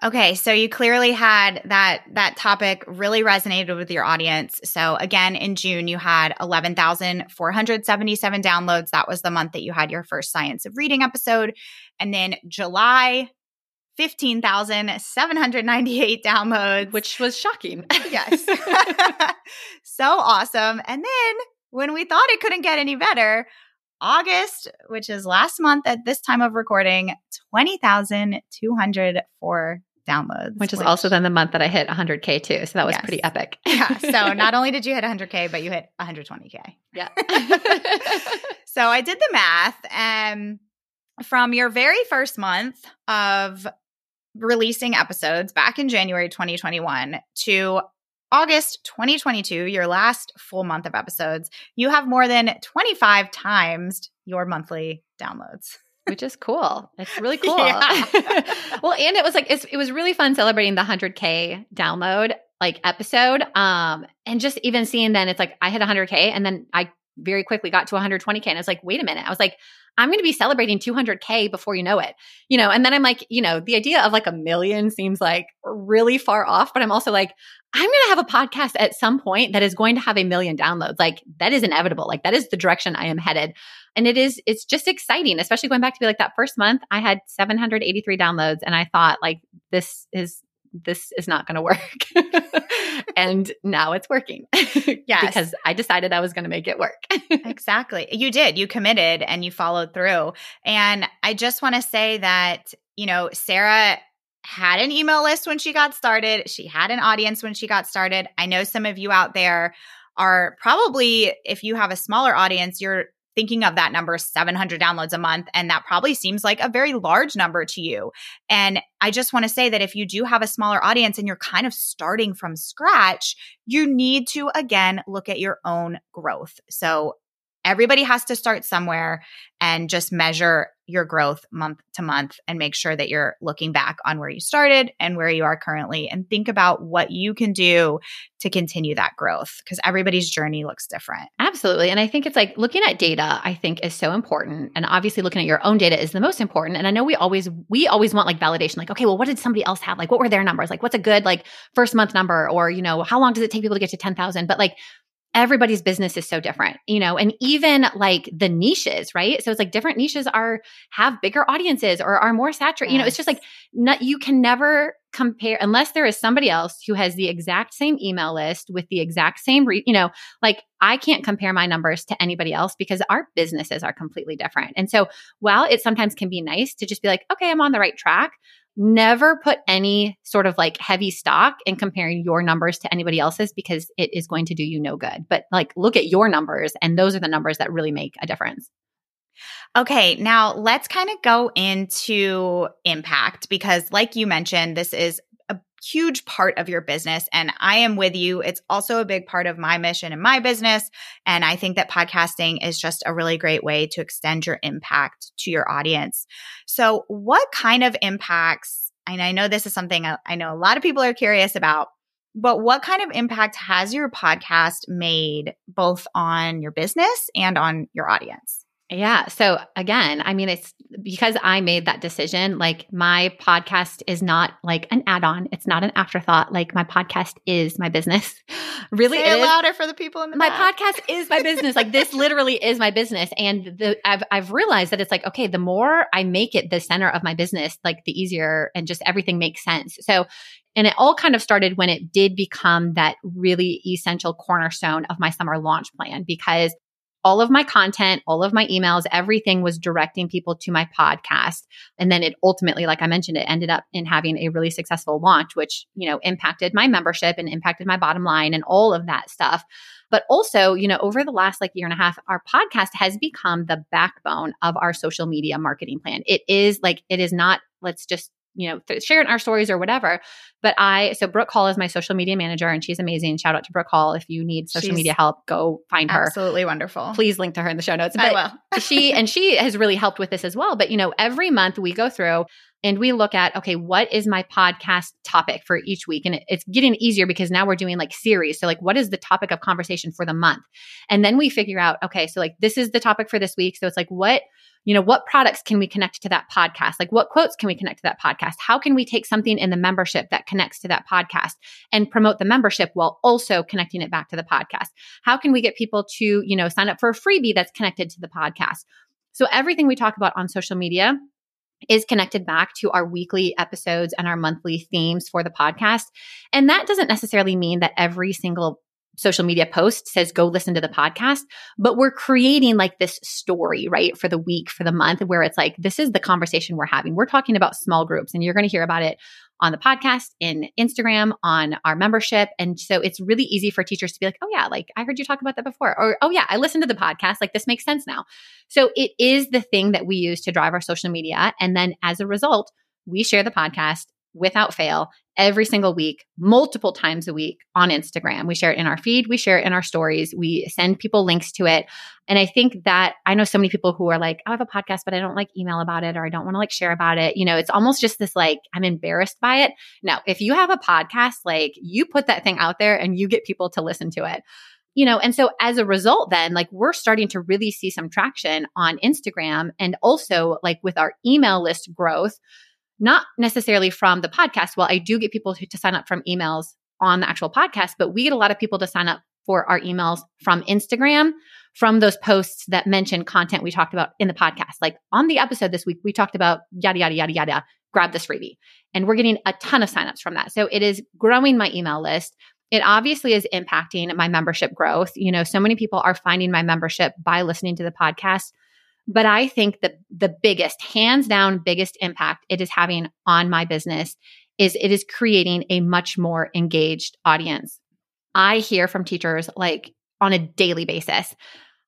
S1: Okay, so you clearly had that that topic really resonated with your audience. So again, in June you had 11,477 downloads. That was the month that you had your first Science of Reading episode. And then July 15,798 downloads,
S2: which was shocking. <laughs>
S1: yes. <laughs> so awesome. And then when we thought it couldn't get any better, August, which is last month at this time of recording, 20,204 downloads.
S2: Which is which, also then the month that I hit 100K too. So that was yes. pretty epic.
S1: yeah. So <laughs> not only did you hit 100K, but you hit 120K.
S2: Yeah. <laughs>
S1: so I did the math. And from your very first month of releasing episodes back in January 2021 to August 2022, your last full month of episodes, you have more than 25 times your monthly downloads.
S2: Which is cool. It's <laughs> really cool. Yeah. <laughs> well, and it was like it was really fun celebrating the 100k download like episode. Um, and just even seeing then it's like I hit 100k and then I very quickly got to 120k and I was like, wait a minute. I was like, I'm going to be celebrating 200K before you know it. You know, and then I'm like, you know, the idea of like a million seems like really far off, but I'm also like, I'm going to have a podcast at some point that is going to have a million downloads. Like that is inevitable. Like that is the direction I am headed. And it is, it's just exciting, especially going back to be like that first month, I had 783 downloads and I thought like, this is this is not going to work. <laughs> and now it's working. <laughs>
S1: yes.
S2: because I decided I was going to make it work. <laughs>
S1: exactly. You did. You committed and you followed through. And I just want to say that, you know, Sarah had an email list when she got started. She had an audience when she got started. I know some of you out there are probably, if you have a smaller audience, you're thinking of that number 700 downloads a month and that probably seems like a very large number to you. And i just want to say that if you do have a smaller audience and you're kind of starting from scratch you need to again look at your own growth. So everybody has to start somewhere and just measure your growth month to month and make sure that you're looking back on where you started and where you are currently and think about what you can do to continue that growth because everybody's journey looks different.
S2: Absolutely. And I think it's like looking at data, I think is so important. And obviously looking at your own data is the most important. And I know we always we always want like validation like okay, well what did somebody else have? Like what were their numbers? Like what's a good like first month number or you know, how long does it take people to get to 10,000? But like everybody's business is so different, you know, and even like the niches, right? So it's like different niches are have bigger audiences or are more saturated. Yes. You know, it's just like not, you can never compare unless there is somebody else who has the exact same email list with the exact same, re, you know, like I can't compare my numbers to anybody else because our businesses are completely different. And so while it sometimes can be nice to just be like, okay, I'm on the right track, never put any sort of like heavy stock in comparing your numbers to anybody else's because it is going to do you no good. But like look at your numbers and those are the numbers that really make a difference.
S1: Okay, now let's kind of go into impact because, like you mentioned, this is huge part of your business. And I am with you. It's also a big part of my mission and my business. And I think that podcasting is just a really great way to extend your impact to your audience. So, what kind of impacts? And I know this is something uh, I know a lot of people are curious about, but what kind of impact has your podcast made both on your business and on your audience?
S2: Yeah. So again, I mean, it's because I made that decision. Like my podcast is not like an add on. It's not an afterthought. Like my podcast is my business. <laughs> really
S1: Say it louder for the people in the
S2: My
S1: back.
S2: podcast is my business. like this <laughs> literally is my business. And the, I've, I've realized that it's like, okay, the more I make it the center of my business, like the easier and just everything makes sense. So and it all kind of started when it did become that really essential cornerstone of my summer launch plan because all of my content, all of my emails, everything was directing people to my podcast. And then it ultimately, like I mentioned, it ended up in having a really successful launch, which, you know, impacted my membership and impacted my bottom line and all of that stuff. But also, you know, over the last like year and a half, our podcast has become the backbone of our social media marketing plan. It is like, it is not, let's just you know, th- share our stories or whatever. But I, so Brooke Hall is my social media manager and she's amazing. Shout out to Brooke Hall. If you need social she's media help, go find her.
S1: Absolutely wonderful.
S2: Please link to her in the show notes.
S1: But I will.
S2: she, and she has really helped with this as well. But, you know, every month we go through and we look at, okay, what is my podcast topic for each week? And it's getting easier because now we're doing like series. So, like, what is the topic of conversation for the month? And then we figure out, okay, so like this is the topic for this week. So it's like, what, you know, what products can we connect to that podcast? Like, what quotes can we connect to that podcast? How can we take something in the membership that connects to that podcast and promote the membership while also connecting it back to the podcast? How can we get people to, you know, sign up for a freebie that's connected to the podcast? So everything we talk about on social media is connected back to our weekly episodes and our monthly themes for the podcast. And that doesn't necessarily mean that every single social media post says go listen to the podcast, but we're creating like this story, right? For the week, for the month, where it's like, this is the conversation we're having. We're talking about small groups and you're going to hear about it on the podcast, in Instagram, on our membership. And so it's really easy for teachers to be like, oh, yeah, like I heard you talk about that before. Or, oh, yeah, I listened to the podcast. Like this makes sense now. So it is the thing that we use to drive our social media. And then as a result, we share the podcast without fail every single week, multiple times a week on Instagram. We share it in our feed, we share it in our stories, we send people links to it. And I think that I know so many people who are like, I have a podcast, but I don't like email about it or I don't want to like share about it. You know, it's almost just this like, I'm embarrassed by it. No, if you have a podcast, like you put that thing out there and you get people to listen to it you know, and so as a result, then like we're starting to really see some traction on Instagram and also like with our email list growth not necessarily from the podcast. Well, I do get people to, to sign up from emails on the actual podcast, but we get a lot of people to sign up for our emails from Instagram, from those posts that mention content we talked about in the podcast. Like on the episode this week, we talked about yada, yada, yada, yada, grab this freebie. And we're getting a ton of signups from that. So it is growing my email list. It obviously is impacting my membership growth. You know, so many people are finding my membership by listening to the podcast. But I think that the biggest, hands down, biggest impact it is having on my business is it is creating a much more engaged audience. I hear from teachers like on a daily basis.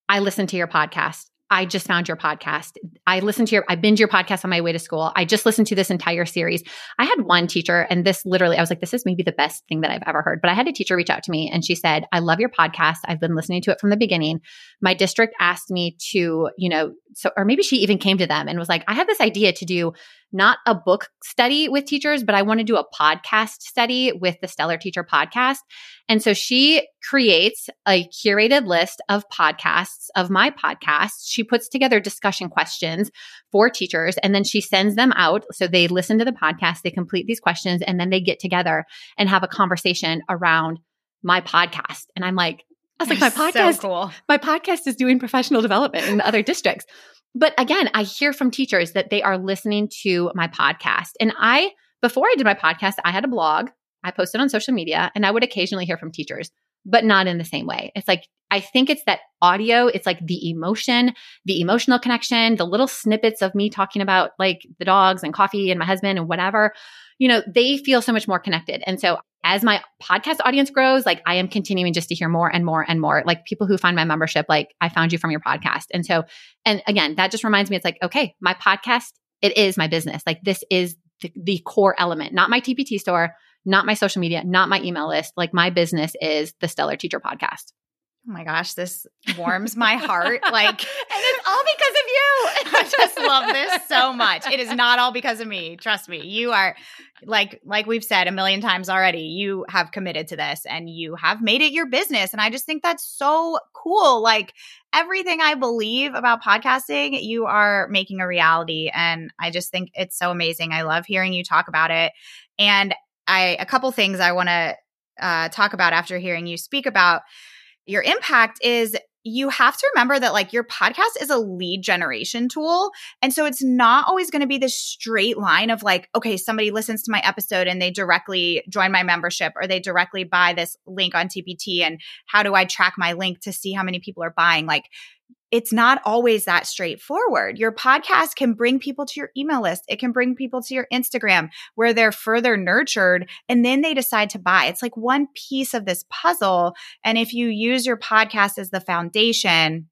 S2: I listen to your podcast. I just found your podcast. I listened to your, I binge your podcast on my way to school. I just listened to this entire series. I had one teacher, and this literally, I was like, this is maybe the best thing that I've ever heard. But I had a teacher reach out to me and she said, I love your podcast. I've been listening to it from the beginning. My district asked me to, you know, so, or maybe she even came to them and was like, I have this idea to do not a book study with teachers, but I want to do a podcast study with the Stellar Teacher podcast. And so she creates a curated list of podcasts of my podcasts. She puts together discussion questions for teachers and then she sends them out. So they listen to the podcast, they complete these questions, and then they get together and have a conversation around my podcast. And I'm like, I was like, my podcast, so cool. my podcast is doing professional development in the other districts. But again, I hear from teachers that they are listening to my podcast. And I, before I did my podcast, I had a blog, I posted on social media, and I would occasionally hear from teachers, but not in the same way. It's like, I think it's that audio, it's like the emotion, the emotional connection, the little snippets of me talking about like the dogs and coffee and my husband and whatever. You know, they feel so much more connected. And so as my podcast audience grows, like I am continuing just to hear more and more and more. Like people who find my membership, like I found you from your podcast. And so, and again, that just reminds me, it's like, okay, my podcast, it is my business. Like this is the, the core element, not my TPT store, not my social media, not my email list. Like my business is the Stellar Teacher podcast.
S1: Oh my gosh, this <laughs> warms my heart. Like, and
S2: it's all because of you. <laughs>
S1: I just love this so much. It is not all because of me. Trust me. You are like like we've said a million times already. You have committed to this and you have made it your business and I just think that's so cool. Like everything I believe about podcasting, you are making a reality and I just think it's so amazing. I love hearing you talk about it. And I a couple things I want to uh, talk about after hearing you speak about your impact is you have to remember that like your podcast is a lead generation tool. And so it's not always going to be this straight line of like, okay, somebody listens to my episode and they directly join my membership or they directly buy this link on TPT. And how do I track my link to see how many people are buying? Like, it's not always that straightforward. Your podcast can bring people to your email list. It can bring people to your Instagram where they're further nurtured and then they decide to buy. It's like one piece of this puzzle. And if you use your podcast as the foundation,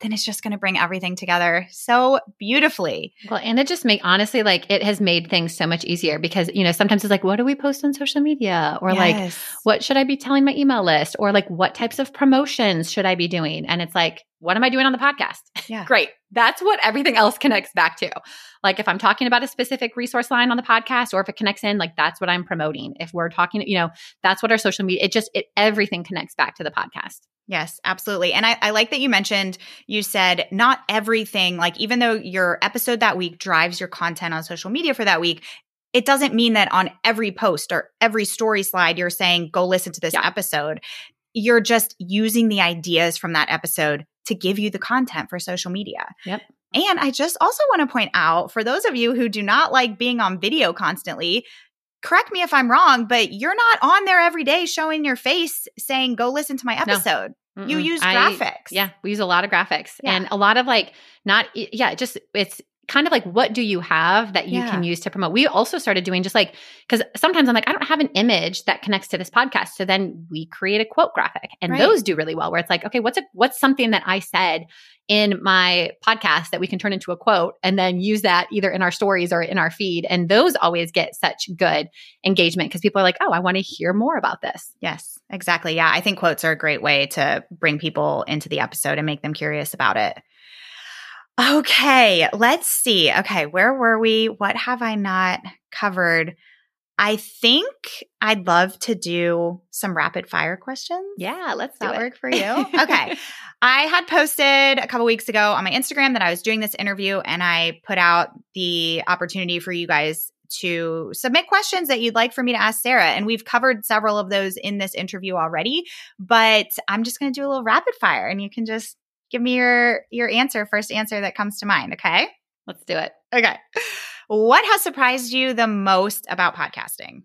S1: then it's just going to bring everything together so beautifully.
S2: Well, and it just make honestly like it has made things so much easier because you know sometimes it's like what do we post on social media or yes. like what should I be telling my email list or like what types of promotions should I be doing and it's like what am I doing on the podcast? <laughs>
S1: Yeah.
S2: Great. That's what everything else connects back to. Like if I'm talking about a specific resource line on the podcast or if it connects in, like that's what I'm promoting. If we're talking, you know, that's what our social media, it just, it, everything connects back to the podcast.
S1: Yes, absolutely. And I, I, like that you mentioned, you said not everything, like even though your episode that week drives your content on social media for that week, it doesn't mean that on every post or every story slide, you're saying, go listen to this yeah. episode. You're just using the ideas from that episode to give you the content for social media.
S2: Yep.
S1: And I just also want to point out for those of you who do not like being on video constantly, correct me if I'm wrong, but you're not on there every day showing your face saying, go listen to my episode. No. You use graphics. I,
S2: yeah, we use a lot of graphics yeah. and a lot of like, not, yeah, just it's kind of like what do you have that you yeah. can use to promote? We also started doing just like because sometimes i'm like i don't have an image that connects to this podcast. So then we create a quote graphic and right. those do really well where it's like okay what's a what's something that i said in my podcast that we can turn into a quote and then use that either in our stories or in our feed? And those always get such good engagement because people are like oh i want to hear more about this.
S1: Yes exactly. Yeah i think quotes are a great way to bring people into the episode and make them curious about it Okay, let's see. Okay, where were we? What have I not covered? I think I'd love to do some rapid fire questions.
S2: Yeah, let's
S1: that
S2: it.
S1: work for you. <laughs> okay. I had posted a couple weeks ago on my Instagram that I was doing this interview and I put out the opportunity for you guys to submit questions that you'd like for me to ask Sarah. And we've covered several of those in this interview already, but I'm just going to do a little rapid fire and you can just give me your your answer, first answer that comes to mind, okay?
S2: Let's do it.
S1: Okay. What has surprised you the most about podcasting?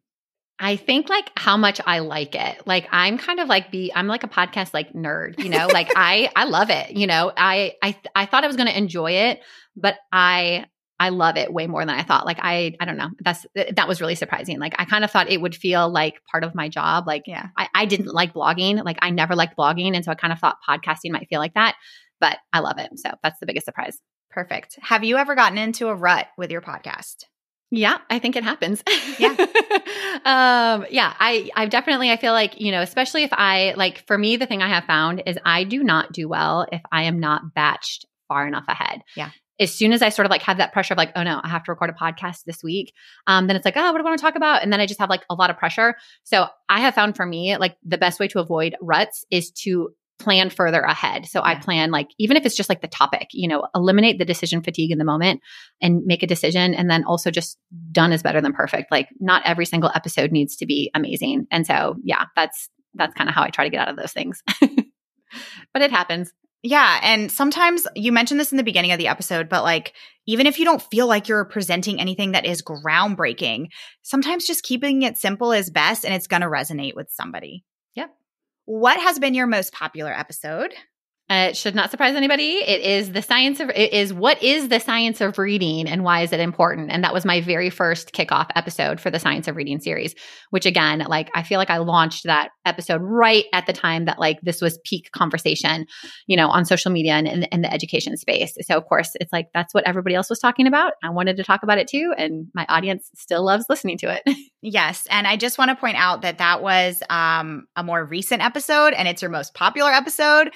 S2: I think like how much I like it. Like I'm kind of like be I'm like a podcast like nerd, you know? like <laughs> I I love it, you know. I I I thought I was going to enjoy it, but I I love it way more than I thought. Like I, I don't know. That's that was really surprising. Like I kind of thought it would feel like part of my job. Like
S1: yeah,
S2: I, I didn't like blogging. Like I never liked blogging, and so I kind of thought podcasting might feel like that. But I love it. So that's the biggest surprise.
S1: Perfect. Have you ever gotten into a rut with your podcast?
S2: Yeah, I think it happens.
S1: Yeah. <laughs>
S2: um, yeah, I I definitely I feel like, you know, especially if I like for me the thing I have found is I do not do well if I am not batched far enough ahead.
S1: Yeah
S2: as soon as I sort of like have that pressure of like, oh no, I have to record a podcast this week, um, then it's like, oh, what do I want to talk about? And then I just have like a lot of pressure. So I have found for me, like the best way to avoid ruts is to plan further ahead. So yeah. I plan like, even if it's just like the topic, you know, eliminate the decision fatigue in the moment and make a decision. And then also just done is better than perfect. Like not every single episode needs to be amazing. And so, yeah, that's, that's kind of how I try to get out of those things. <laughs> but it happens.
S1: Yeah. And sometimes you mentioned this in the beginning of the episode, but like, even if you don't feel like you're presenting anything that is groundbreaking, sometimes just keeping it simple is best and it's going to resonate with somebody.
S2: Yep.
S1: What has been your most popular episode?
S2: Uh, it should not surprise anybody. It is the science of it is what is the science of reading and why is it important? And that was my very first kickoff episode for the science of reading series, which again, like I feel like I launched that episode right at the time that like this was peak conversation, you know, on social media and in the education space. So of course, it's like that's what everybody else was talking about. I wanted to talk about it too, and my audience still loves listening to it. <laughs>
S1: yes, and I just want to point out that that was um, a more recent episode, and it's your most popular episode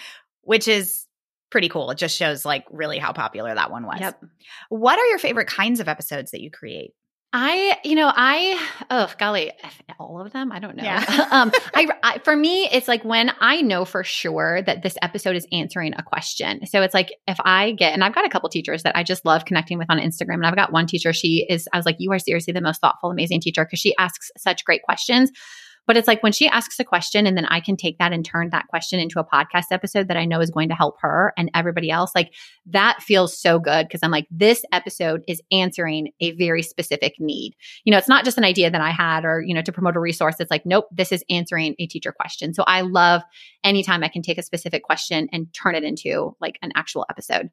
S1: which is pretty cool. It just shows like really how popular that one was.
S2: Yep.
S1: What are your favorite kinds of episodes that you create?
S2: I, you know, I, oh golly, all of them. I don't know. Yeah. <laughs> um, I, I, for me, it's like when I know for sure that this episode is answering a question. So it's like if I get, and I've got a couple teachers that I just love connecting with on Instagram, and I've got one teacher. She is, I was like, you are seriously the most thoughtful, amazing teacher because she asks such great questions. But it's like when she asks a question and then I can take that and turn that question into a podcast episode that I know is going to help her and everybody else, like that feels so good because I'm like, this episode is answering a very specific need. You know, it's not just an idea that I had or, you know, to promote a resource. It's like, nope, this is answering a teacher question. So I love anytime I can take a specific question and turn it into like an actual episode.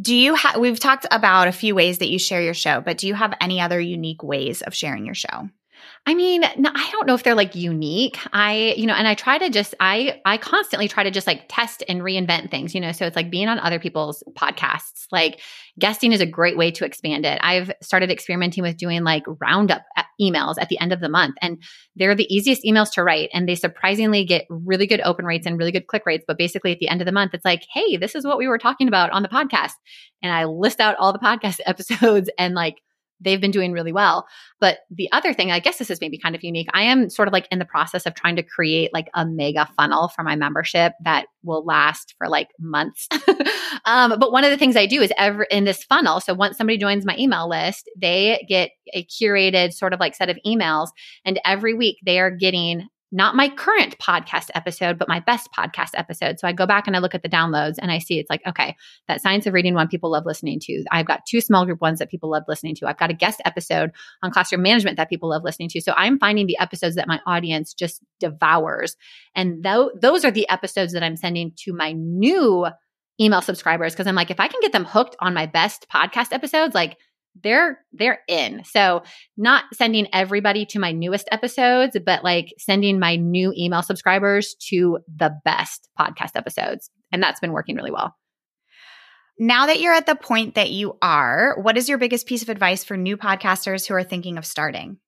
S1: Do you have, we've talked about a few ways that you share your show, but do you have any other unique ways of sharing your show?
S2: I mean, I don't know if they're like unique. I, you know, and I try to just, I, I constantly try to just like test and reinvent things, you know. So it's like being on other people's podcasts. Like guesting is a great way to expand it. I've started experimenting with doing like roundup uh, emails at the end of the month, and they're the easiest emails to write, and they surprisingly get really good open rates and really good click rates. But basically, at the end of the month, it's like, hey, this is what we were talking about on the podcast, and I list out all the podcast <laughs> episodes and like they've been doing really well. But the other thing, I guess this is maybe kind of unique. I am sort of like in the process of trying to create like a mega funnel for my membership that will last for like months. <laughs> um, but one of the things I do is ever in this funnel. So once somebody joins my email list, they get a curated sort of like set of emails. And every week they are getting not my current podcast episode, but my best podcast episode. So I go back and I look at the downloads and I see it's like, okay, that science of reading one people love listening to. I've got two small group ones that people love listening to. I've got a guest episode on classroom management that people love listening to. So I'm finding the episodes that my audience just devours. And th- those are the episodes that I'm sending to my new email subscribers because I'm like, if I can get them hooked on my best podcast episodes, like they're they're in. So not sending everybody to my newest episodes, but like sending my new email subscribers to the best podcast episodes. And that's been working really well.
S1: Now that you're at the point that you are, what is your biggest piece of advice for new podcasters who are thinking of starting?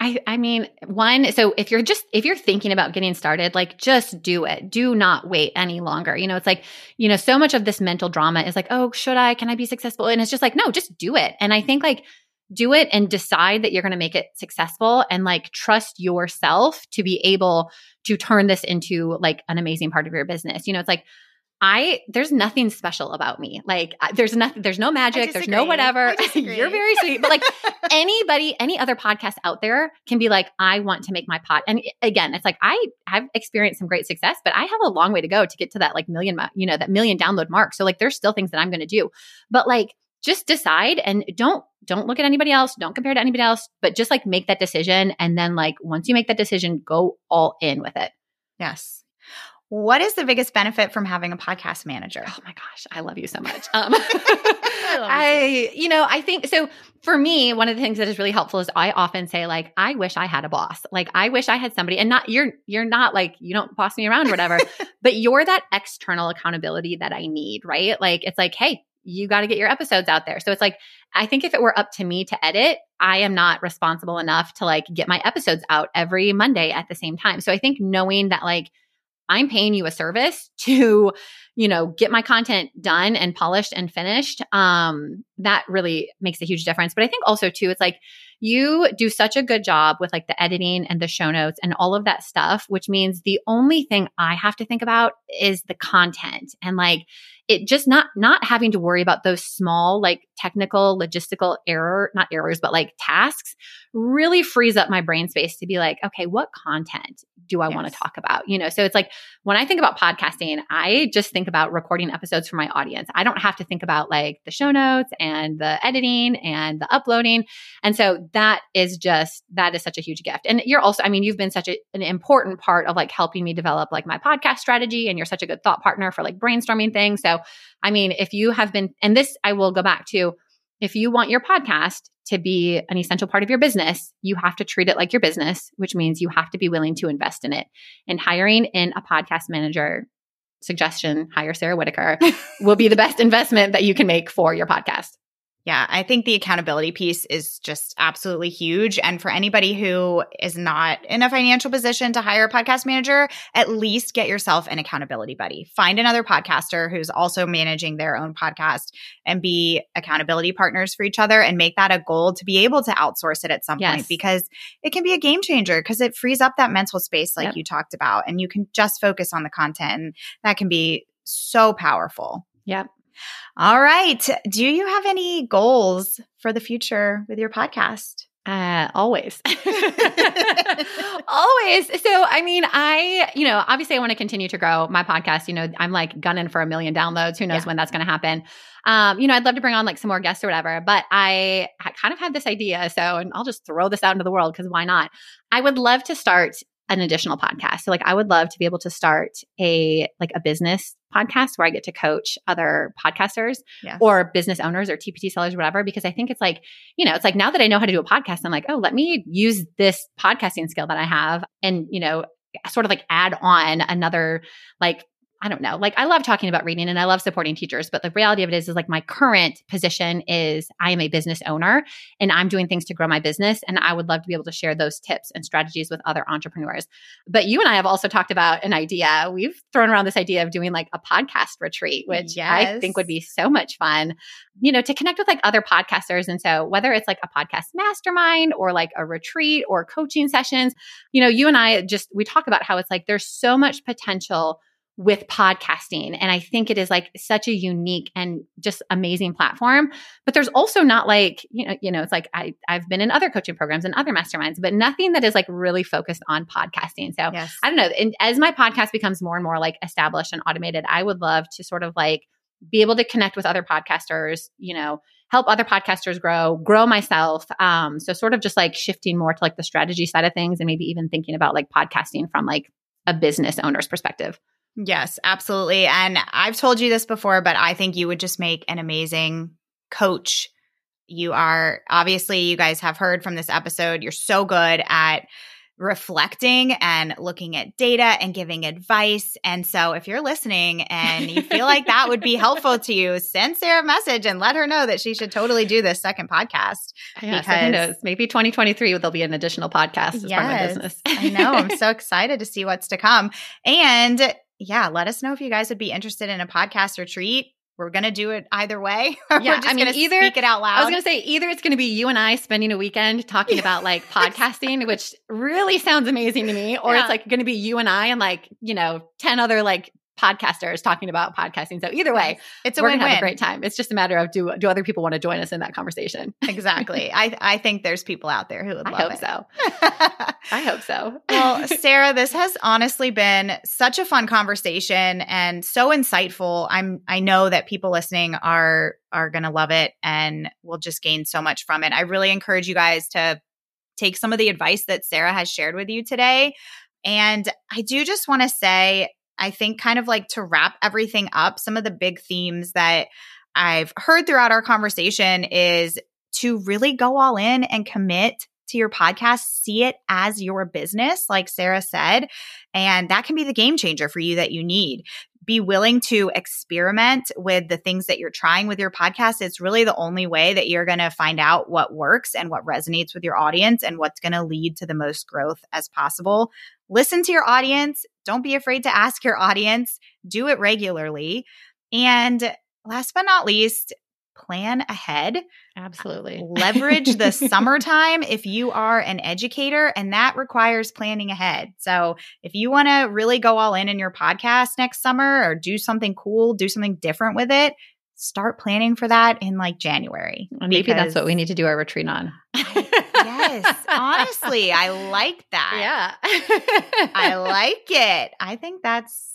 S2: I I mean, one, so if you're just if you're thinking about getting started, like just do it. Do not wait any longer. You know, it's like, you know, so much of this mental drama is like, "Oh, should I? Can I be successful?" And it's just like, "No, just do it." And I think like do it and decide that you're going to make it successful and like trust yourself to be able to turn this into like an amazing part of your business. You know, it's like I there's nothing special about me. Like there's nothing there's no magic, there's no whatever. <laughs> You're very sweet. But like <laughs> anybody any other podcast out there can be like I want to make my pot. And eh, again, it's like I have experienced some great success, but I have a long way to go to get to that like million you know, that million download mark. So like there's still things that I'm going to do. But like just decide and don't don't look at anybody else, don't compare to anybody else, but just like make that decision and then like once you make that decision, go all in with it.
S1: Yes. What is the biggest benefit from having a podcast manager?
S2: Oh my gosh, I love you so much. <laughs> Um, <laughs> I, you know, I think so. For me, one of the things that is really helpful is I often say like, I wish I had a boss. Like, I wish I had somebody, and not you're you're not like you don't boss me around or whatever, <laughs> but you're that external accountability that I need, right? Like, it's like, hey, you got to get your episodes out there. So it's like, I think if it were up to me to edit, I am not responsible enough to like get my episodes out every Monday at the same time. So I think knowing that like I'm paying you a service to, you know, get my content done and polished and finished. Um, that really makes a huge difference. But I think also too, it's like you do such a good job with like the editing and the show notes and all of that stuff, which means the only thing I have to think about is the content and like it just not not having to worry about those small like technical logistical error not errors but like tasks really frees up my brain space to be like okay what content do i yes. want to talk about you know so it's like when i think about podcasting i just think about recording episodes for my audience. I don't have to think about like the show notes and the editing and the uploading. And so that is just that is such a huge gift. And you're also i mean you've been such a, an important part of like helping me develop like my podcast strategy and you're such a good thought partner for like brainstorming things. So I mean, if you have been, and this I will go back to, if you want your podcast to be an essential part of your business, you have to treat it like your business, which means you have to be willing to invest in it. And hiring in a podcast manager suggestion, hire Sarah Whitaker, will be the best investment that you can make for your podcast.
S1: Yeah, I think the accountability piece is just absolutely huge. And for anybody who is not in a financial position to hire a podcast manager, at least get yourself an accountability buddy. Find another podcaster who's also managing their own podcast and be accountability partners for each other and make that a goal to be able to outsource it at some yes. point because it can be a game changer because it frees up that mental space like yep. you talked about and you can just focus on the content and that can be so powerful.
S2: Yep.
S1: All right. Do you have any goals for the future with your podcast?
S2: Uh, always. <laughs> <laughs> always. So, I mean, I, you know, obviously I want to continue to grow my podcast. You know, I'm like gunning for a million downloads. Who knows yeah. when that's going to happen? Um, you know, I'd love to bring on like some more guests or whatever, but I kind of had this idea. So, and I'll just throw this out into the world because why not? I would love to start an additional podcast. So like I would love to be able to start a like a business podcast where I get to coach other podcasters yes. or business owners or TPT sellers, whatever, because I think it's like, you know, it's like now that I know how to do a podcast, I'm like, oh, let me use this podcasting skill that I have and, you know, sort of like add on another like I don't know. Like I love talking about reading and I love supporting teachers, but the reality of it is is like my current position is I am a business owner and I'm doing things to grow my business and I would love to be able to share those tips and strategies with other entrepreneurs. But you and I have also talked about an idea. We've thrown around this idea of doing like a podcast retreat, which yes. I think would be so much fun, you know, to connect with like other podcasters and so whether it's like a podcast mastermind or like a retreat or coaching sessions, you know, you and I just we talk about how it's like there's so much potential with podcasting. And I think it is like such a unique and just amazing platform. But there's also not like, you know, you know, it's like I, I've been in other coaching programs and other masterminds, but nothing that is like really focused on podcasting. So yes. I don't know. And as my podcast becomes more and more like established and automated, I would love to sort of like be able to connect with other podcasters, you know, help other podcasters grow, grow myself. Um, so sort of just like shifting more to like the strategy side of things and maybe even thinking about like podcasting from like a business owner's perspective.
S1: Yes, absolutely. And I've told you this before, but I think you would just make an amazing coach. You are obviously, you guys have heard from this episode, you're so good at reflecting and looking at data and giving advice. And so if you're listening and you feel like that would be helpful to you, <laughs> send Sarah a message and let her know that she should totally do this second podcast.
S2: Because who knows? Maybe 2023 there'll be an additional podcast as yes, part of my business.
S1: I know. I'm so <laughs> excited to see what's to come. And yeah, let us know if you guys would be interested in a podcast retreat. We're gonna do it either way. <laughs>
S2: yeah, I mean, gonna either
S1: speak it out loud.
S2: I was gonna say either it's gonna be you and I spending a weekend talking <laughs> about like podcasting, which really sounds amazing to me, or yeah. it's like gonna be you and I and like you know ten other like podcasters talking about podcasting. So either way,
S1: it's a
S2: we're
S1: win
S2: gonna have a great time. It's just a matter of do do other people want to join us in that conversation? <laughs>
S1: exactly. I I think there's people out there who would love
S2: I hope
S1: it.
S2: so. <laughs> I hope so.
S1: well, <laughs> Sarah, this has honestly been such a fun conversation and so insightful. I'm I know that people listening are are going to love it and will just gain so much from it. I really encourage you guys to take some of the advice that Sarah has shared with you today. And I do just want to say I think, kind of like to wrap everything up, some of the big themes that I've heard throughout our conversation is to really go all in and commit to your podcast, see it as your business, like Sarah said. And that can be the game changer for you that you need. Be willing to experiment with the things that you're trying with your podcast. It's really the only way that you're going to find out what works and what resonates with your audience and what's going to lead to the most growth as possible. Listen to your audience. Don't be afraid to ask your audience. Do it regularly. And last but not least, plan ahead.
S2: Absolutely.
S1: Uh, leverage the <laughs> summertime if you are an educator, and that requires planning ahead. So, if you want to really go all in in your podcast next summer or do something cool, do something different with it, start planning for that in like January.
S2: Maybe that's what we need to do our retreat on. <laughs>
S1: yes, honestly, I like that.
S2: Yeah.
S1: I like it. I think that's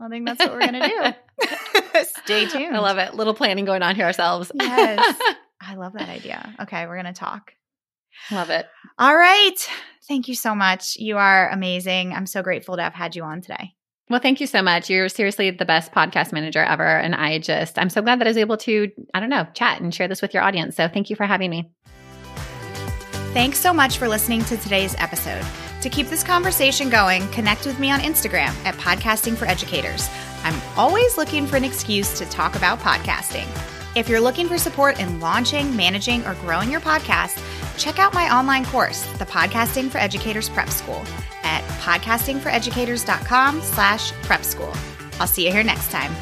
S1: I think that's what we're going to do. <laughs> Stay tuned.
S2: I love it. Little planning going on here ourselves.
S1: yes. <laughs> I love that idea. Okay, we're going to talk.
S2: Love it.
S1: All right. Thank you so much. You are amazing. I'm so grateful to have had you on today.
S2: Well, thank you so much. You're seriously the best podcast manager ever. And I just, I'm so glad that I was able to, I don't know, chat and share this with your audience. So thank you for having me.
S1: Thanks so much for listening to today's episode. To keep this conversation going, connect with me on Instagram at Podcasting for Educators. I'm always looking for an excuse to talk about podcasting. If you're looking for support in launching, managing, or growing your podcast, check out my online course, the Podcasting for Educators Prep School, at podcastingforeducators.com slash prep school. I'll see you here next time.